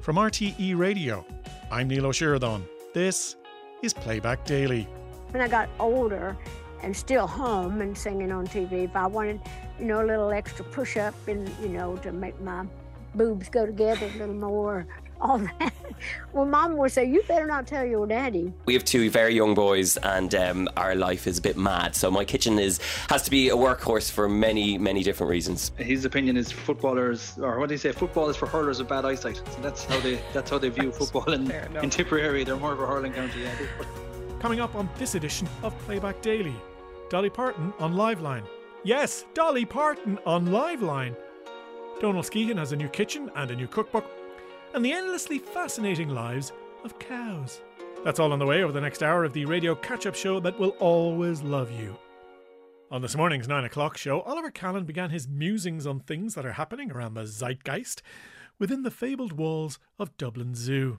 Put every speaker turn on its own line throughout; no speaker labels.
From RTE Radio, I'm Neil O'Sheridan. This is Playback Daily.
When I got older and still home and singing on TV, if I wanted, you know, a little extra push up and, you know, to make my boobs go together a little more, all that. Well, mom would say, You better not tell your daddy.
We have two very young boys, and um, our life is a bit mad. So my kitchen is has to be a workhorse for many, many different reasons.
His opinion is footballers, or what do you say? Football is for hurlers with bad eyesight. So that's how they that's how they view football in, in Tipperary. They're more of a hurling county. Yeah.
Coming up on this edition of Playback Daily, Dolly Parton on Liveline. Yes, Dolly Parton on Liveline. Donal Skehan has a new kitchen and a new cookbook and the endlessly fascinating lives of cows. That's all on the way over the next hour of the radio catch up show that will always love you. On this morning's 9 o'clock show, Oliver Callan began his musings on things that are happening around the zeitgeist within the fabled walls of Dublin Zoo.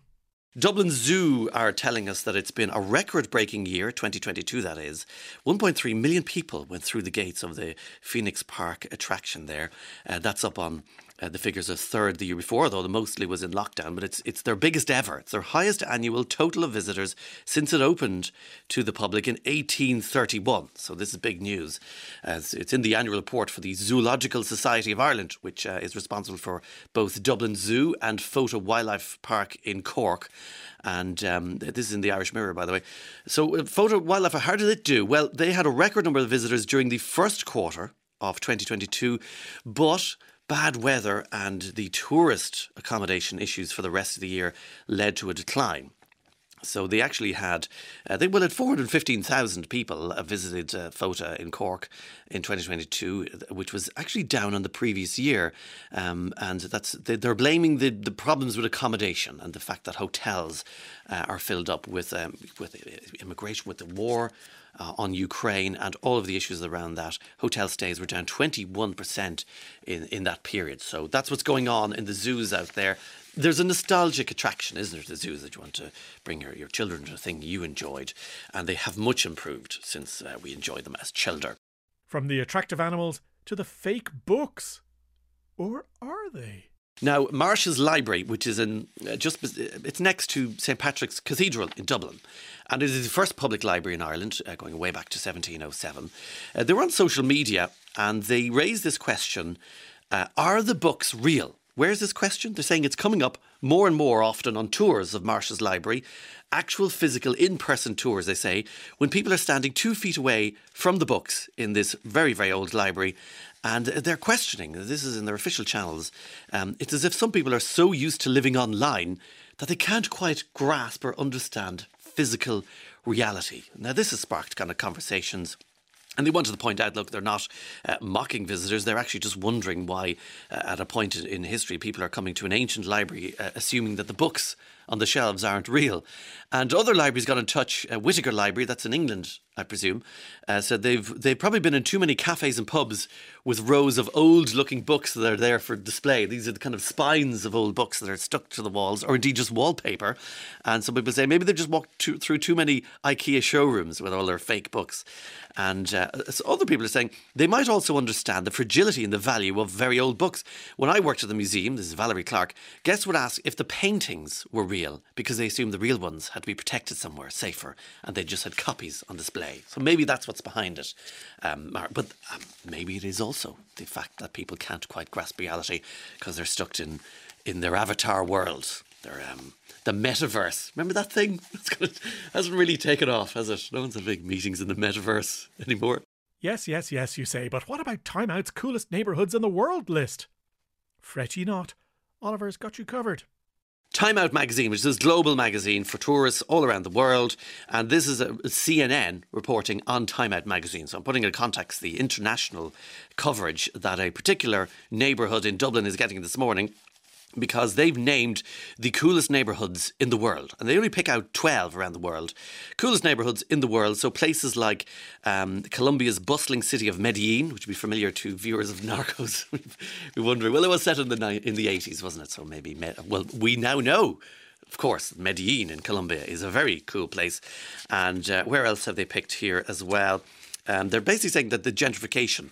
Dublin Zoo are telling us that it's been a record breaking year, 2022 that is. 1.3 million people went through the gates of the Phoenix Park attraction there. Uh, that's up on uh, the figures are third the year before, though the mostly was in lockdown, but it's it's their biggest ever. It's their highest annual total of visitors since it opened to the public in 1831. So this is big news. As it's in the annual report for the Zoological Society of Ireland, which uh, is responsible for both Dublin Zoo and Fota Wildlife Park in Cork. And um, this is in the Irish Mirror, by the way. So, uh, Fota Wildlife, how did it do? Well, they had a record number of visitors during the first quarter of 2022, but bad weather and the tourist accommodation issues for the rest of the year led to a decline. So they actually had, uh, they well had 415,000 people uh, visited uh, Fota in Cork in 2022, which was actually down on the previous year. Um, and that's they, are blaming the, the problems with accommodation and the fact that hotels uh, are filled up with um, with immigration, with the war uh, on Ukraine and all of the issues around that. Hotel stays were down 21% in, in that period. So that's what's going on in the zoos out there. There's a nostalgic attraction, isn't there, to the zoos that you want to bring your, your children to a thing you enjoyed. And they have much improved since uh, we enjoyed them as children.
From the attractive animals to the fake books. Or are they?
Now, Marsh's Library, which is in uh, just it's next to St Patrick's Cathedral in Dublin, and it is the first public library in Ireland, uh, going way back to 1707. Uh, they were on social media and they raised this question: uh, Are the books real? Where's this question? They're saying it's coming up more and more often on tours of Marsh's Library, actual physical in person tours, they say, when people are standing two feet away from the books in this very, very old library and they're questioning. This is in their official channels. Um, it's as if some people are so used to living online that they can't quite grasp or understand physical reality. Now, this has sparked kind of conversations. And they wanted to point out look, they're not uh, mocking visitors. They're actually just wondering why, uh, at a point in history, people are coming to an ancient library uh, assuming that the books on the shelves aren't real. And other libraries got in touch. Uh, Whitaker Library, that's in England, I presume, uh, said they've they've probably been in too many cafes and pubs with rows of old-looking books that are there for display. These are the kind of spines of old books that are stuck to the walls, or indeed just wallpaper. And some people say maybe they've just walked to, through too many IKEA showrooms with all their fake books. And uh, so other people are saying they might also understand the fragility and the value of very old books. When I worked at the museum, this is Valerie Clark, guests would ask if the paintings were real because they assumed the real ones had to be protected somewhere safer and they just had copies on display. So maybe that's what's behind it. Um, but um, maybe it is also the fact that people can't quite grasp reality because they're stuck in, in their avatar world. Their, um, the metaverse. Remember that thing? It hasn't really taken off, has it? No one's having meetings in the metaverse anymore.
Yes, yes, yes, you say, but what about Time Out's coolest neighbourhoods in the world list? Fret ye not. Oliver's got you covered.
Time Out magazine, which is a global magazine for tourists all around the world, and this is a CNN reporting on Time Out magazine. So I'm putting in context the international coverage that a particular neighbourhood in Dublin is getting this morning because they've named the coolest neighborhoods in the world. And they only pick out 12 around the world. Coolest neighborhoods in the world. So places like um, Colombia's bustling city of Medellin, which would be familiar to viewers of Narcos. We're wondering, well, it was set in the, ni- in the 80s, wasn't it? So maybe, well, we now know of course, Medellin in Colombia is a very cool place. And uh, where else have they picked here as well? Um, they're basically saying that the gentrification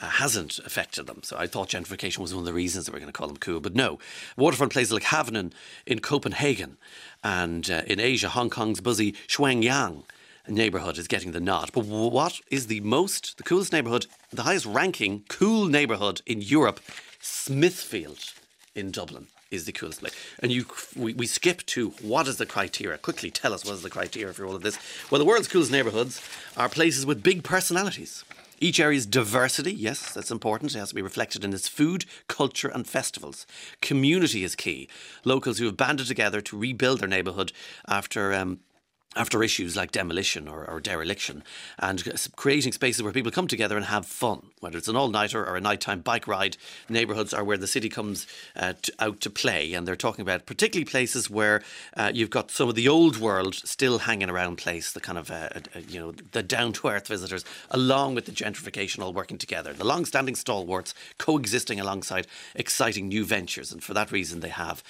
uh, hasn't affected them. So I thought gentrification was one of the reasons that we're going to call them cool. But no, waterfront places like Havannan in Copenhagen and uh, in Asia, Hong Kong's buzzy Sheung Wan neighbourhood is getting the nod. But what is the most, the coolest neighbourhood, the highest ranking cool neighbourhood in Europe? Smithfield in Dublin is the coolest place. And you, we, we skip to what is the criteria? Quickly tell us what is the criteria for all of this. Well, the world's coolest neighbourhoods are places with big personalities. Each area's diversity, yes, that's important. It has to be reflected in its food, culture, and festivals. Community is key. Locals who have banded together to rebuild their neighbourhood after um, after issues like demolition or, or, dereliction and creating spaces where people come together and have fun, whether it's an all nighter or a nighttime bike ride. Neighbourhoods are where the city comes uh, to, out to play, and they're talking about particularly places where uh, you've got some of the old world still hanging around place, the kind of, uh, uh you know, the down to earth visitors, along with the gentrification all working together. The long standing stalwarts coexisting alongside exciting new ventures, and for that reason they have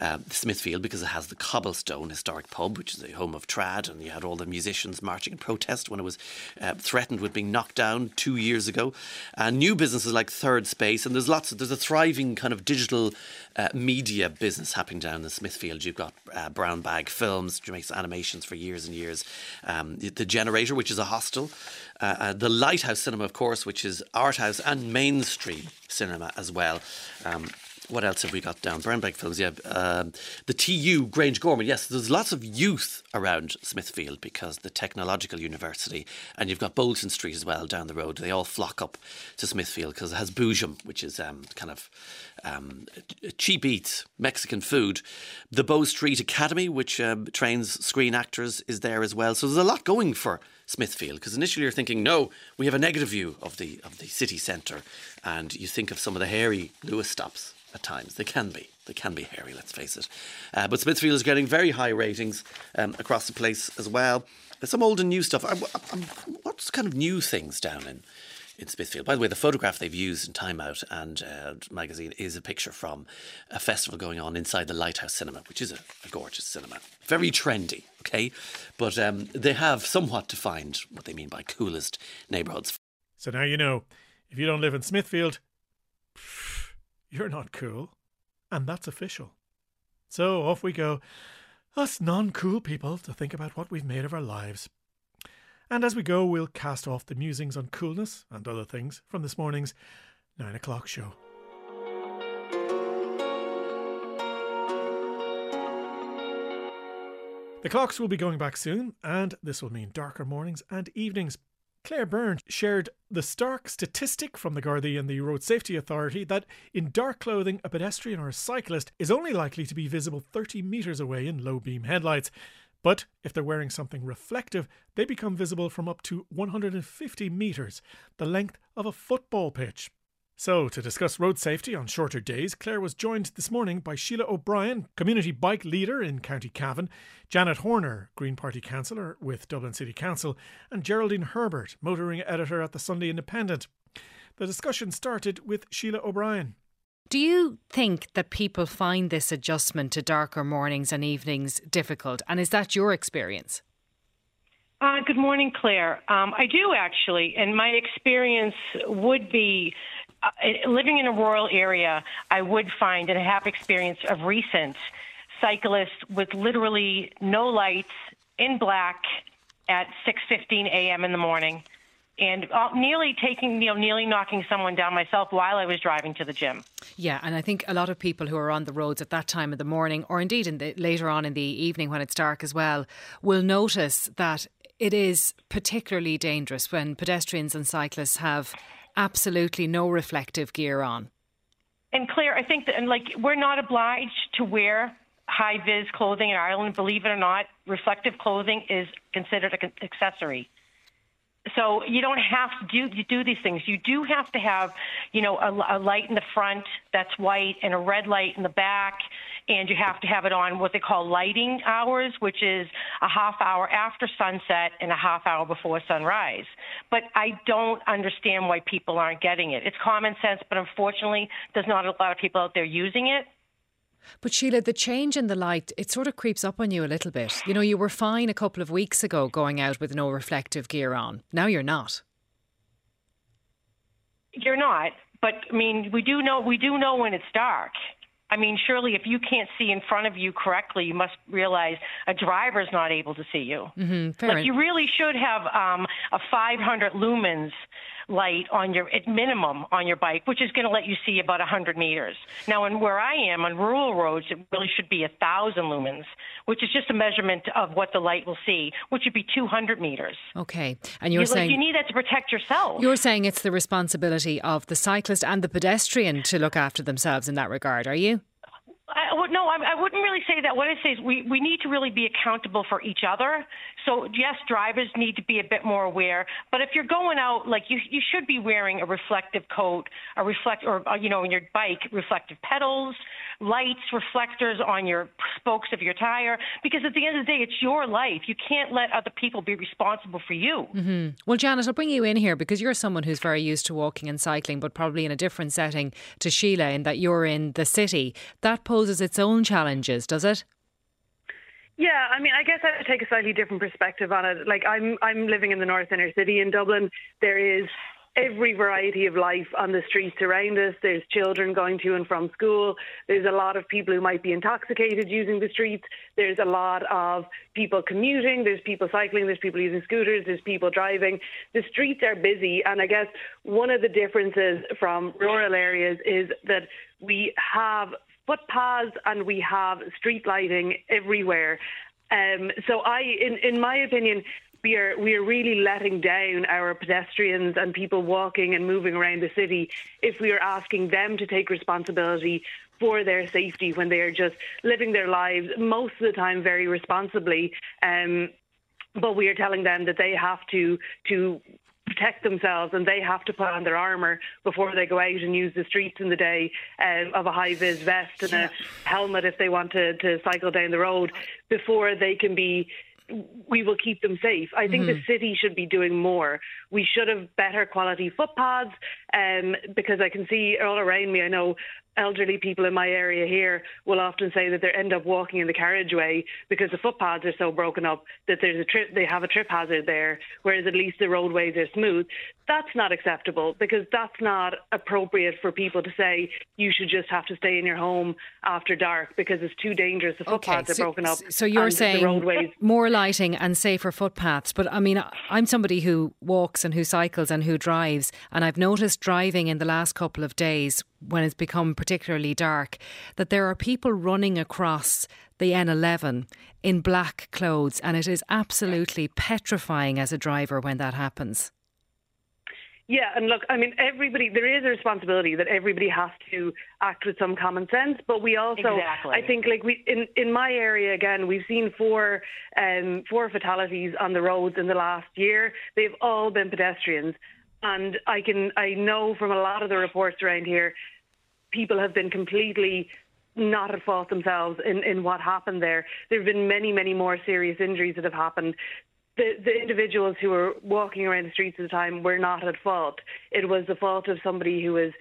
uh, Smithfield because it has the Cobblestone Historic Pub, which is the home of and you had all the musicians marching in protest when it was uh, threatened with being knocked down two years ago. And new businesses like Third Space, and there's lots of, there's a thriving kind of digital uh, media business happening down in Smithfield. You've got uh, Brown Bag Films, which makes animations for years and years. Um, the Generator, which is a hostel. Uh, uh, the Lighthouse Cinema, of course, which is art house and mainstream cinema as well. Um, what else have we got down? Brown Bag films, yeah. Um, the TU, Grangegorman. yes. There's lots of youth around Smithfield because the technological university, and you've got Bolton Street as well down the road. They all flock up to Smithfield because it has Boojum, which is um, kind of um, cheap eats, Mexican food. The Bow Street Academy, which um, trains screen actors, is there as well. So there's a lot going for Smithfield because initially you're thinking, no, we have a negative view of the of the city centre, and you think of some of the hairy Luas stops at times. They can be. They can be hairy, let's face it. Uh, but Smithfield is getting very high ratings um, across the place as well. There's some old and new stuff. I, I, what's kind of new things down in, in Smithfield? By the way, the photograph they've used in Time Out and uh, magazine is a picture from a festival going on inside the Lighthouse Cinema, which is a, a gorgeous cinema. Very trendy, okay? But um, they have somewhat defined what they mean by coolest neighbourhoods.
So now you know, if you don't live in Smithfield, you're not cool. And that's official. So off we go, us non cool people, to think about what we've made of our lives. And as we go, we'll cast off the musings on coolness and other things from this morning's 9 o'clock show. The clocks will be going back soon, and this will mean darker mornings and evenings. Claire Byrne shared the stark statistic from the Gardaí and the Road Safety Authority that in dark clothing, a pedestrian or a cyclist is only likely to be visible 30 metres away in low beam headlights. But if they're wearing something reflective, they become visible from up to 150 metres, the length of a football pitch. So, to discuss road safety on shorter days, Claire was joined this morning by Sheila O'Brien, community bike leader in County Cavan, Janet Horner, Green Party councillor with Dublin City Council, and Geraldine Herbert, motoring editor at the Sunday Independent. The discussion started with Sheila O'Brien.
Do you think that people find this adjustment to darker mornings and evenings difficult? And is that your experience?
Uh, good morning, Claire. Um, I do actually, and my experience would be uh, living in a rural area, I would find, and I have experience of recent, cyclists with literally no lights in black at 6:15 a.m. in the morning, and uh, nearly taking, you know, nearly knocking someone down myself while I was driving to the gym.
Yeah, and I think a lot of people who are on the roads at that time of the morning, or indeed in the, later on in the evening when it's dark as well, will notice that it is particularly dangerous when pedestrians and cyclists have absolutely no reflective gear on.
And Claire, I think that, and like, we're not obliged to wear high vis clothing in Ireland. Believe it or not, reflective clothing is considered an accessory. So you don't have to do, do these things. You do have to have, you know, a, a light in the front that's white and a red light in the back and you have to have it on what they call lighting hours, which is a half hour after sunset and a half hour before sunrise. But I don't understand why people aren't getting it. It's common sense, but unfortunately, there's not a lot of people out there using it.
But Sheila, the change in the light, it sort of creeps up on you a little bit. You know, you were fine a couple of weeks ago going out with no reflective gear on. Now you're not.
you're not. But I mean, we do know we do know when it's dark. I mean, surely if you can't see in front of you correctly, you must realize a driver's not able to see you.
Mm-hmm,
like you really should have um, a 500 lumens light on your at minimum on your bike, which is going to let you see about 100 meters. Now, in where I am on rural roads, it really should be a thousand lumens, which is just a measurement of what the light will see, which would be 200 meters.
Okay, and you're
you,
saying
like, you need that to protect yourself.
You're saying it's the responsibility of the cyclist and the pedestrian to look after themselves in that regard, are you?
I, no, I, I wouldn't really say that. What I say is we, we need to really be accountable for each other. So yes, drivers need to be a bit more aware. But if you're going out, like you, you should be wearing a reflective coat, a reflect, or uh, you know, on your bike, reflective pedals, lights, reflectors on your spokes of your tire. Because at the end of the day, it's your life. You can't let other people be responsible for you.
Mm-hmm. Well, Janet, I'll bring you in here because you're someone who's very used to walking and cycling, but probably in a different setting to Sheila, in that you're in the city. That poses its own challenges, does it?
Yeah, I mean, I guess I take a slightly different perspective on it. Like, I'm I'm living in the north inner city in Dublin. There is every variety of life on the streets around us. There's children going to and from school. There's a lot of people who might be intoxicated using the streets. There's a lot of people commuting. There's people cycling. There's people using scooters. There's people driving. The streets are busy. And I guess one of the differences from rural areas is that we have footpaths and we have street lighting everywhere. Um, so I, in, in my opinion, we are we are really letting down our pedestrians and people walking and moving around the city if we are asking them to take responsibility for their safety when they are just living their lives most of the time very responsibly. Um, but we are telling them that they have to to protect themselves and they have to put on their armour before they go out and use the streets in the day um, of a high vis vest and yeah. a helmet if they want to, to cycle down the road before they can be we will keep them safe. I think mm-hmm. the city should be doing more. We should have better quality footpaths um, because I can see all around me. I know elderly people in my area here will often say that they end up walking in the carriageway because the footpaths are so broken up that there's a trip they have a trip hazard there whereas at least the roadways are smooth that's not acceptable because that's not appropriate for people to say you should just have to stay in your home after dark because it's too dangerous the footpaths
okay, so,
are broken up
so you're saying
roadways.
more lighting and safer footpaths but I mean I'm somebody who walks and who cycles and who drives and I've noticed driving in the last couple of days when it's become particularly dark, that there are people running across the N11 in black clothes, and it is absolutely petrifying as a driver when that happens.
Yeah, and look, I mean, everybody, there is a responsibility that everybody has to act with some common sense, but we also,
exactly.
I think, like we in in my area again, we've seen four um, four fatalities on the roads in the last year. They've all been pedestrians, and I can I know from a lot of the reports around here people have been completely not at fault themselves in, in what happened there. There have been many, many more serious injuries that have happened. The, the individuals who were walking around the streets at the time were not at fault. It was the fault of somebody who was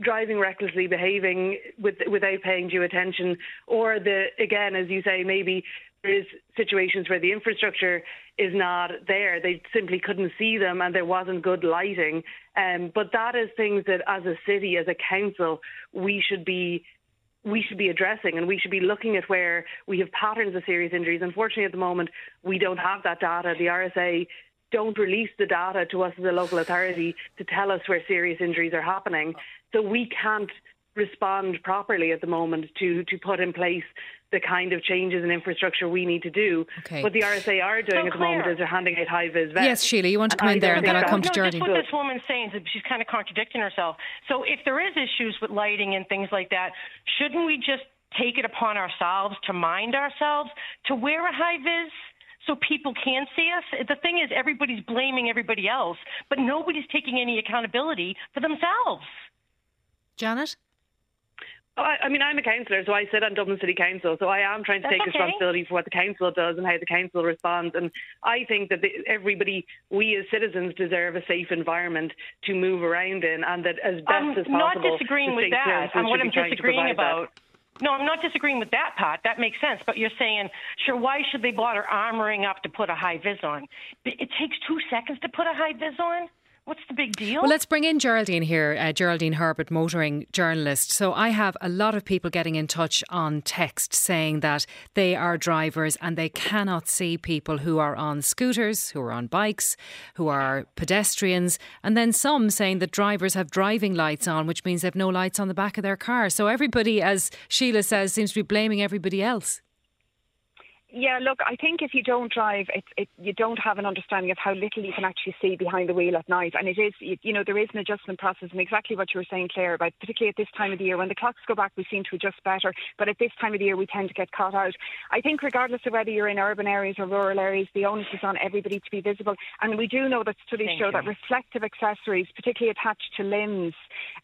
driving recklessly, behaving with, without paying due attention, or the again, as you say, maybe there is situations where the infrastructure is not there. They simply couldn't see them and there wasn't good lighting. Um, but that is things that as a city, as a council, we should be we should be addressing and we should be looking at where we have patterns of serious injuries. Unfortunately, at the moment, we don't have that data. The RSA don't release the data to us as a local authority to tell us where serious injuries are happening. So we can't respond properly at the moment to, to put in place the kind of changes in infrastructure we need to do.
Okay.
What the RSA are doing
so
at the moment is they're handing out high vis vests.
Yes, Sheila, you want to come in there and then I'll come
no,
to Jordan.
Just what this woman's saying is she's kind of contradicting herself. So if there is issues with lighting and things like that, shouldn't we just take it upon ourselves to mind ourselves to wear a high vis? so people can see us. The thing is, everybody's blaming everybody else, but nobody's taking any accountability for themselves.
Janet?
Oh, I, I mean, I'm a councillor, so I sit on Dublin City Council, so I am trying to
That's
take
okay.
responsibility for what the council does and how the council responds. And I think that the, everybody, we as citizens, deserve a safe environment to move around in, and that as best
I'm
as possible.
I'm not disagreeing with that. And what I'm disagreeing
provide that.
about. No, I'm not disagreeing with that part. That makes sense. But you're saying, sure, why should they bother armoring up to put a high vis on? It takes two seconds to put a high vis on. What's the big deal?
Well, let's bring in Geraldine here, uh, Geraldine Herbert, motoring journalist. So I have a lot of people getting in touch on text saying that they are drivers and they cannot see people who are on scooters, who are on bikes, who are pedestrians, and then some saying that drivers have driving lights on, which means they've no lights on the back of their car. So everybody, as Sheila says, seems to be blaming everybody else.
Yeah, look, I think if you don't drive, it, it, you don't have an understanding of how little you can actually see behind the wheel at night. And it is, you, know, there is an adjustment process, and exactly what you were saying, Claire, about particularly at this time of the year when the clocks go back, we seem to adjust better. But at this time of the year, we tend to get caught out. I think, regardless of whether you're in urban areas or rural areas, the onus is on everybody to be visible. And we do know that studies
Thank
show
you.
that reflective accessories, particularly attached to limbs,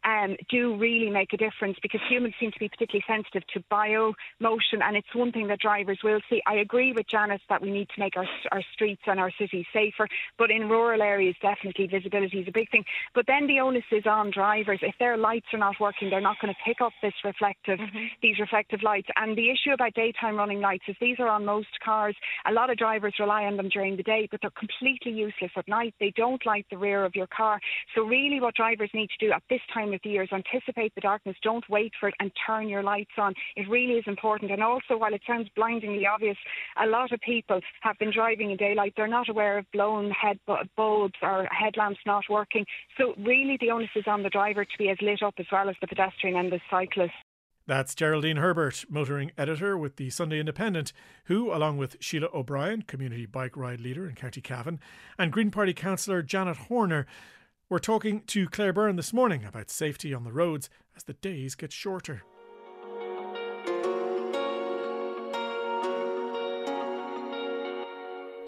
um, do really make a difference because humans seem to be particularly sensitive to bio motion, and it's one thing that drivers will see. I agree with Janice that we need to make our, our streets and our cities safer, but in rural areas, definitely visibility is a big thing. But then the onus is on drivers. If their lights are not working, they're not going to pick up this reflective, mm-hmm. these reflective lights. And the issue about daytime running lights is these are on most cars. A lot of drivers rely on them during the day, but they're completely useless at night. They don't light the rear of your car. So really, what drivers need to do at this time of the year is anticipate the darkness. Don't wait for it and turn your lights on. It really is important. And also, while it sounds blindingly obvious, a lot of people have been driving in daylight. They're not aware of blown head bulbs or headlamps not working. So really, the onus is on the driver to be as lit up as well as the pedestrian and the cyclist.
That's Geraldine Herbert, motoring editor with the Sunday Independent, who, along with Sheila O'Brien, community bike ride leader in County Cavan, and Green Party councillor Janet Horner, were talking to Claire Byrne this morning about safety on the roads as the days get shorter.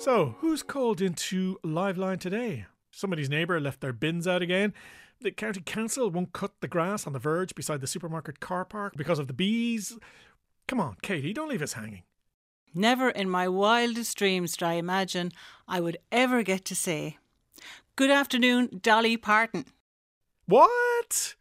So, who's called into Liveline today? Somebody's neighbour left their bins out again. The county council won't cut the grass on the verge beside the supermarket car park because of the bees. Come on, Katie, don't leave us hanging.
Never in my wildest dreams did I imagine I would ever get to say, Good afternoon, Dolly Parton.
What?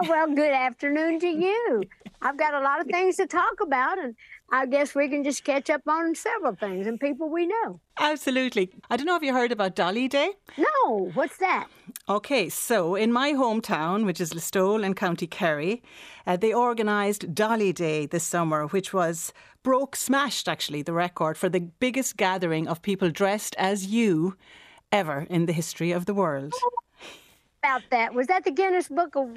Oh, well, good afternoon to you. I've got a lot of things to talk about, and I guess we can just catch up on several things and people we know.
Absolutely. I don't know if you heard about Dolly Day.
No, what's that?
Okay, so in my hometown, which is Listowel in County Kerry, uh, they organised Dolly Day this summer, which was broke, smashed actually the record for the biggest gathering of people dressed as you ever in the history of the world.
About that. Was that the Guinness Book of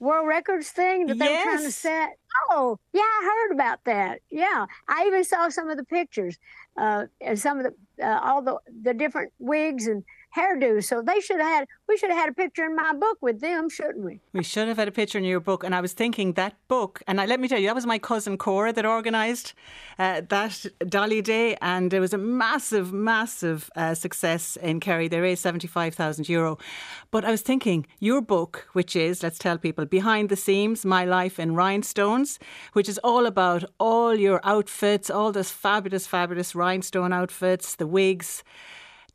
World Records thing that they were trying to set? Oh, yeah, I heard about that. Yeah, I even saw some of the pictures uh, and some of the uh, all the the different wigs and hairdos. So they should have had. We should have had a picture in my book with them, shouldn't we?
We should have had a picture in your book. And I was thinking that book, and I, let me tell you, that was my cousin Cora that organised uh, that Dolly Day. And it was a massive, massive uh, success in Kerry. They raised 75,000 euro. But I was thinking, your book, which is, let's tell people, Behind the Seams My Life in Rhinestones, which is all about all your outfits, all those fabulous, fabulous rhinestone outfits, the wigs.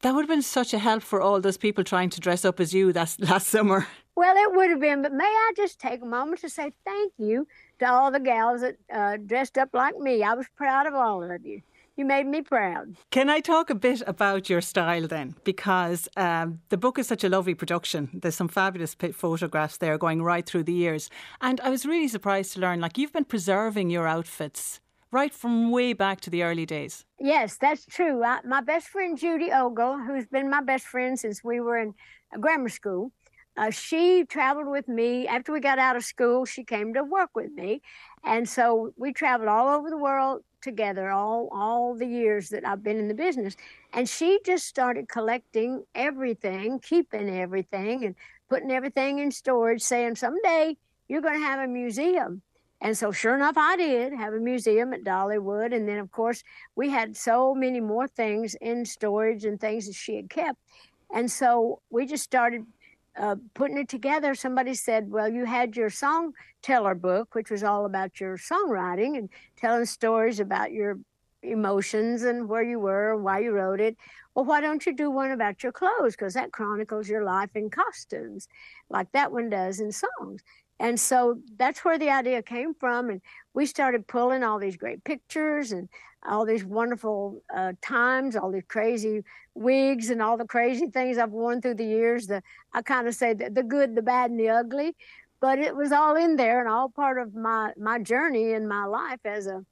That would have been such a help for all those people trying to dress up as you that last summer.
Well, it would have been, but may I just take a moment to say thank you to all the gals that uh, dressed up like me. I was proud of all of you. You made me proud.
Can I talk a bit about your style then? Because um, the book is such a lovely production. There's some fabulous photographs there going right through the years. And I was really surprised to learn like you've been preserving your outfits right from way back to the early days.
Yes, that's true. I, my best friend Judy Ogle, who's been my best friend since we were in uh, grammar school, uh, she traveled with me. After we got out of school, she came to work with me. And so we traveled all over the world together all, all the years that I've been in the business. And she just started collecting everything, keeping everything, and putting everything in storage, saying, someday you're going to have a museum. And so, sure enough, I did have a museum at Dollywood. And then, of course, we had so many more things in storage and things that she had kept. And so we just started uh, putting it together. Somebody said, Well, you had your song teller book, which was all about your songwriting and telling stories about your emotions and where you were, and why you wrote it. Well, why don't you do one about your clothes? Because that chronicles your life in costumes, like that one does in songs. And so that's where the idea came from. And we started pulling all these great pictures and all these wonderful uh, times, all these crazy wigs, and all the crazy things I've worn through the years. The I kind of say the, the good, the bad, and the ugly, but it was all in there and all part of my my journey in my life as a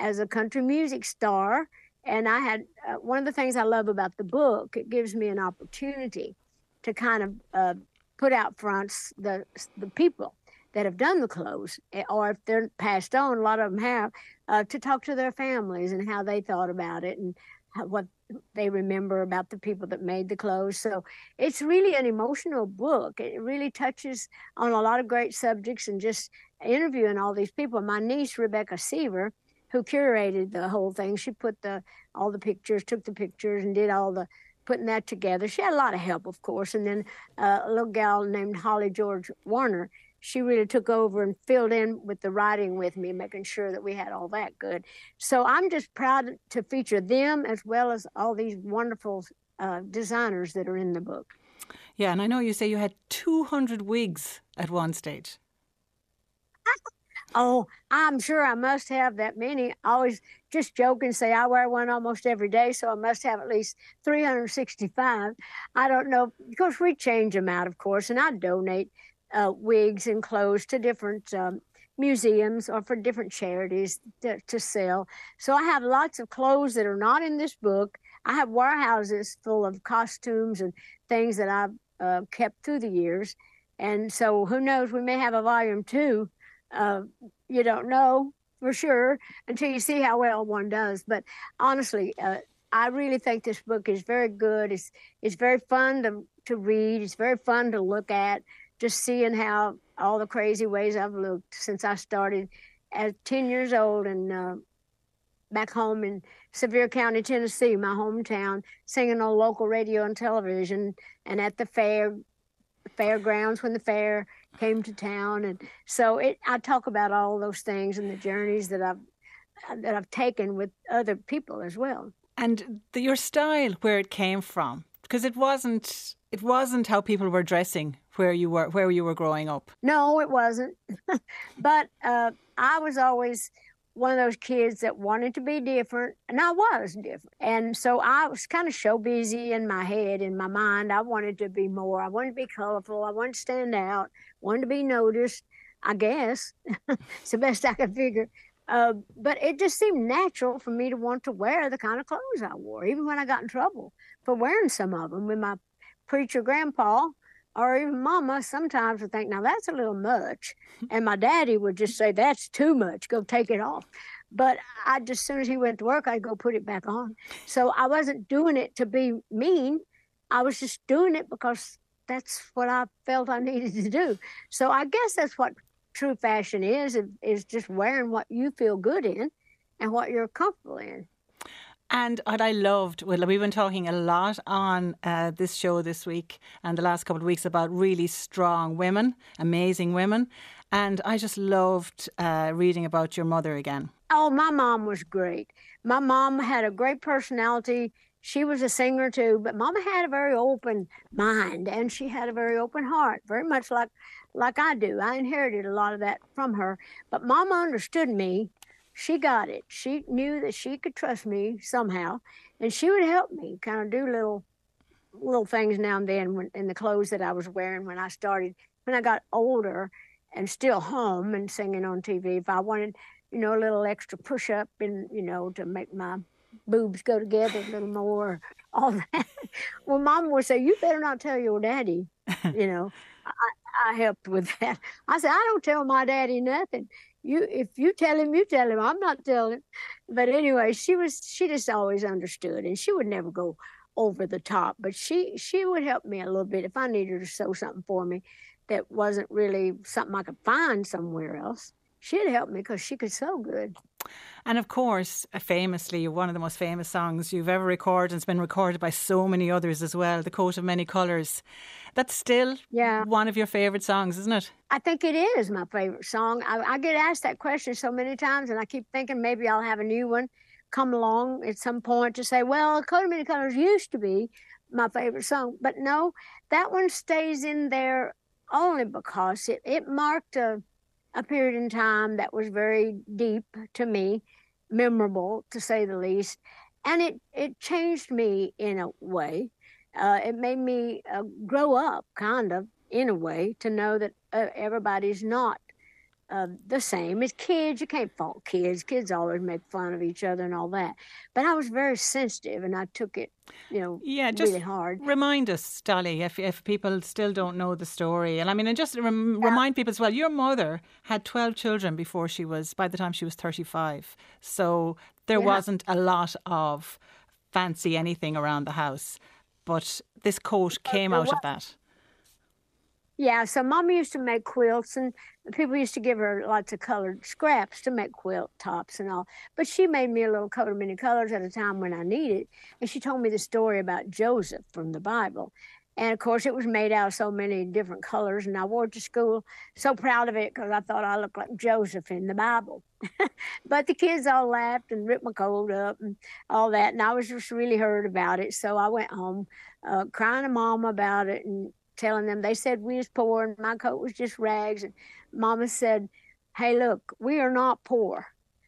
as a country music star. And I had uh, one of the things I love about the book. It gives me an opportunity to kind of uh, put out front the the people that have done the clothes, eh, or if they're passed on, a lot of them have, uh, to talk to their families and how they thought about it and how, what they remember about the people that made the clothes. So it's really an emotional book. It really touches on a lot of great subjects and just interviewing all these people. My niece, Rebecca Seaver, who curated the whole thing, she put the all the pictures, took the pictures, and did all the putting that together. She had a lot of help, of course, and then uh, a little gal named Holly George Warner. She really took over and filled in with the writing with me, making sure that we had all that good. So I'm just proud to feature them as well as all these wonderful uh, designers that are in the book.
Yeah, and I know you say you had 200 wigs at one stage.
Oh, I'm sure I must have that many. I always just joke and say I wear one almost every day, so I must have at least 365. I don't know. because we change them out, of course, and I donate uh, wigs and clothes to different um, museums or for different charities to, to sell. So I have lots of clothes that are not in this book. I have warehouses full of costumes and things that I've uh, kept through the years. And so who knows, we may have a volume two uh, you don't know for sure until you see how well one does. But honestly, uh, I really think this book is very good. It's it's very fun to to read. It's very fun to look at. Just seeing how all the crazy ways I've looked since I started at 10 years old and uh, back home in Sevier County, Tennessee, my hometown, singing on local radio and television, and at the fair, fairgrounds when the fair came to town, and so it. I talk about all those things and the journeys that I've that I've taken with other people as well.
And the, your style, where it came from, because it wasn't it wasn't how people were dressing where you were where you were growing up.
No, it wasn't. but uh, I was always one of those kids that wanted to be different, and I was different. And so I was kind of show busy in my head, in my mind. I wanted to be more. I wanted to be colorful. I wanted to stand out. Wanted to be noticed. I guess it's the best I could figure. Uh, but it just seemed natural for me to want to wear the kind of clothes I wore, even when I got in trouble for wearing some of them. With my preacher grandpa, or even mama sometimes would think, now that's a little much. And my daddy would just say, that's too much, go take it off. But I just, as soon as he went to work, I'd go put it back on. So I wasn't doing it to be mean. I was just doing it because that's what I felt I needed to do. So I guess that's what true fashion is, is just wearing what you feel good in and what you're comfortable in.
And what I loved, well, we've been talking a lot on uh, this show this week and the last couple of weeks about really strong women, amazing women. And I just loved uh, reading about your mother again.
Oh, my mom was great. My mom had a great personality. She was a singer too, but Mama had a very open mind and she had a very open heart, very much like like I do. I inherited a lot of that from her. But Mama understood me she got it. She knew that she could trust me somehow, and she would help me kind of do little little things now and then when, in the clothes that I was wearing when I started. When I got older and still home and singing on TV, if I wanted, you know, a little extra push up and you know to make my boobs go together a little more, all that. well, Mom would say, "You better not tell your daddy," you know. I, I helped with that. I said, I don't tell my daddy nothing you if you tell him you tell him. I'm not telling. But anyway she was she just always understood and she would never go over the top. But she she would help me a little bit if i needed her to sew something for me that wasn't really something i could find somewhere else she'd help me because she could sew good
and of course, uh, famously, one of the most famous songs you've ever recorded, and it's been recorded by so many others as well, The Coat of Many Colours. That's still yeah. one of your favourite songs, isn't it?
I think it is my favourite song. I, I get asked that question so many times, and I keep thinking maybe I'll have a new one come along at some point to say, well, Coat of Many Colours used to be my favorite song. But no, that one stays in there only because it, it marked a, a period in time that was very deep to me memorable to say the least. And it, it changed me in a way. Uh, it made me uh, grow up, kind of, in a way, to know that uh, everybody's not uh, the same as kids. You can't fault kids. Kids always make fun of each other and all that. But I was very sensitive, and I took it, you know,
yeah, just
really hard.
Remind us, Dolly, if if people still don't know the story, and I mean, and just rem- yeah. remind people as well. Your mother had twelve children before she was, by the time she was thirty-five. So there yeah. wasn't a lot of fancy anything around the house. But this coat came out of that.
Yeah, so mom used to make quilts, and people used to give her lots of colored scraps to make quilt tops and all. But she made me a little coat of many colors at a time when I needed. And she told me the story about Joseph from the Bible. And of course, it was made out of so many different colors. And I wore it to school, so proud of it because I thought I looked like Joseph in the Bible. but the kids all laughed and ripped my coat up and all that. And I was just really hurt about it. So I went home uh, crying to mom about it and telling them they said we was poor and my coat was just rags. And mama said, Hey, look, we are not poor.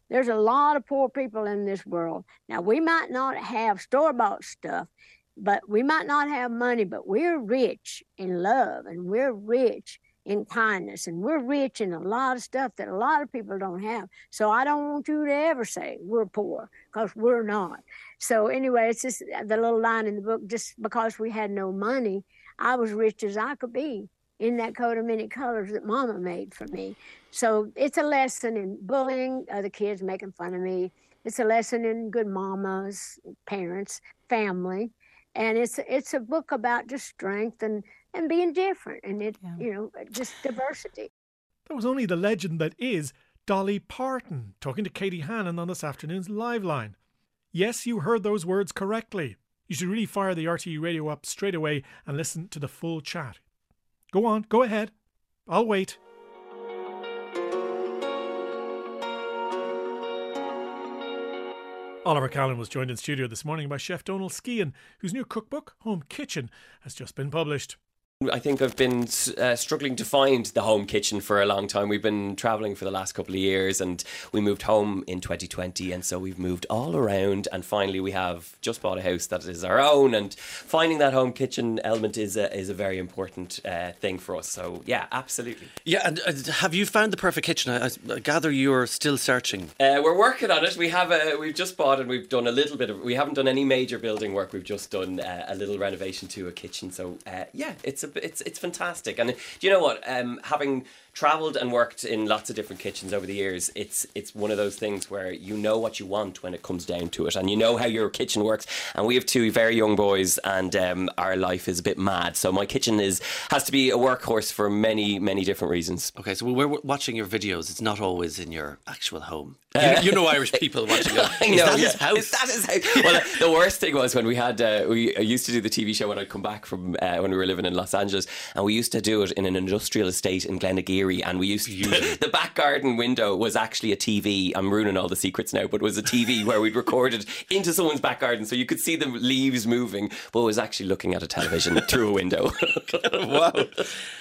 There's a lot of poor people in this world. Now, we might not have store bought stuff, but we might not have money, but we're rich in love and we're rich in kindness and we're rich in a lot of stuff that a lot of people don't have. So I don't want you to ever say we're poor because we're not. So anyway, it's just the little line in the book just because we had no money, I was rich as I could be in that coat of many colors that mama made for me. So it's a lesson in bullying other kids making fun of me. It's a lesson in good mamas, parents, family and it's it's a book about just strength and and being different and it yeah. you know just diversity
that was only the legend that is dolly parton talking to katie hannon on this afternoon's liveline yes you heard those words correctly you should really fire the rte radio up straight away and listen to the full chat. Go on go ahead. I'll wait. Oliver Callan was joined in studio this morning by Chef Donal Skehan, whose new cookbook, Home Kitchen, has just been published.
I think I've been uh, struggling to find the home kitchen for a long time. We've been traveling for the last couple of years and we moved home in 2020 and so we've moved all around and finally we have just bought a house that is our own and finding that home kitchen element is a, is a very important uh, thing for us. So yeah, absolutely.
Yeah, and uh, have you found the perfect kitchen? I, I gather you're still searching.
Uh, we're working on it. We have a, we've just bought and we've done a little bit of we haven't done any major building work. We've just done uh, a little renovation to a kitchen. So uh, yeah, it's it's it's fantastic. And do you know what? Um, having traveled and worked in lots of different kitchens over the years, it's it's one of those things where you know what you want when it comes down to it, and you know how your kitchen works. And we have two very young boys, and um, our life is a bit mad. So my kitchen is has to be a workhorse for many many different reasons.
Okay, so we're watching your videos. It's not always in your actual home. You, you know Irish people watching it. Is know, that yeah. his house? Is
that his house? well, the worst thing was when we had uh, we used to do the TV show when I'd come back from uh, when we were living in Los Angeles, and we used to do it in an industrial estate in Glenageary and we used to, use the back garden window was actually a TV. I'm ruining all the secrets now, but it was a TV where we'd recorded into someone's back garden, so you could see the leaves moving, but it was actually looking at a television through a window.
wow!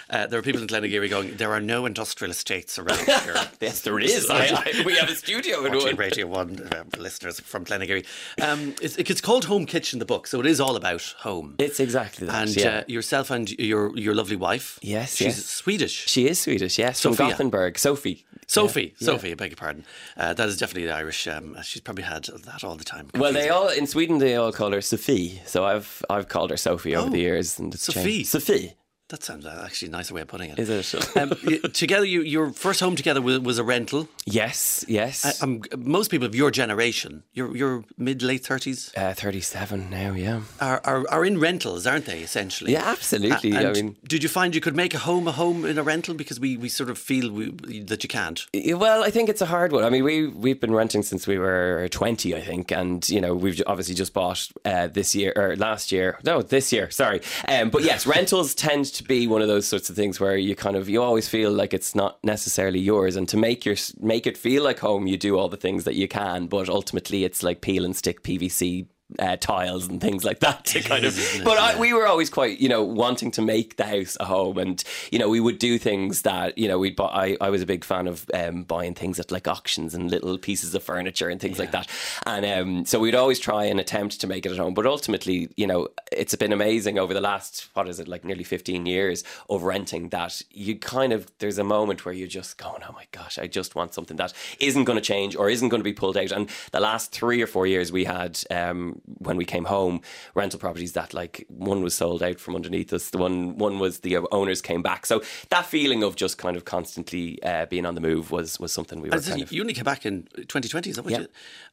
Uh, there are people in Glenageary going, "There are no industrial estates around here."
yes, there is. I, I, we have a studio in one.
Radio One uh, listeners from Glenageary. Um, it's, it's, called Home Kitchen, the book, so it is all about home.
It's exactly that.
And
yeah.
uh, yourself and your your lovely wife.
Yes,
she's
yes.
Swedish.
She is Swedish yes, Sophia. from Gothenburg. Sophie.
Sophie, yeah. Sophie, I beg your pardon. Uh, that is definitely the Irish. Um, she's probably had that all the time.
Confusing. Well, they all in Sweden they all call her Sophie, so I've I've called her Sophie oh, over the years. And it's
Sophie,
changed. Sophie.
That sounds actually a nicer way of putting it.
Is it?
um, together, you, your first home together was, was a rental.
Yes, yes.
Uh, um, most people of your generation, your your mid late thirties,
uh, thirty seven now, yeah,
are, are are in rentals, aren't they? Essentially,
yeah, absolutely. Uh, I mean,
did you find you could make a home a home in a rental because we, we sort of feel we, that you can't?
Well, I think it's a hard one. I mean, we we've been renting since we were twenty, I think, and you know we've obviously just bought uh, this year or last year. No, this year. Sorry, um, but yes, rentals tend to be one of those sorts of things where you kind of you always feel like it's not necessarily yours, and to make your make it feel like home, you do all the things that you can, but ultimately it's like peel and stick PVC uh, tiles and things like that to kind of. But I, we were always quite, you know, wanting to make the house a home, and you know, we would do things that you know we'd. Buy, I I was a big fan of um, buying things at like auctions and little pieces of furniture and things like that, and um, so we'd always try and attempt to make it at home. But ultimately, you know, it's been amazing over the last what is it like nearly fifteen years of renting that you kind of there's a moment where you're just going, oh my gosh, I just want something that isn't going to change or isn't going to be pulled out. And the last three or four years we had um, when we came home rental properties that like one was sold out from underneath us, the one one was the owners came back. So that feeling of just kind of constantly uh, being on the move was was something we were.
And
kind of,
you only came back in 2020, is that what
Yeah.
you?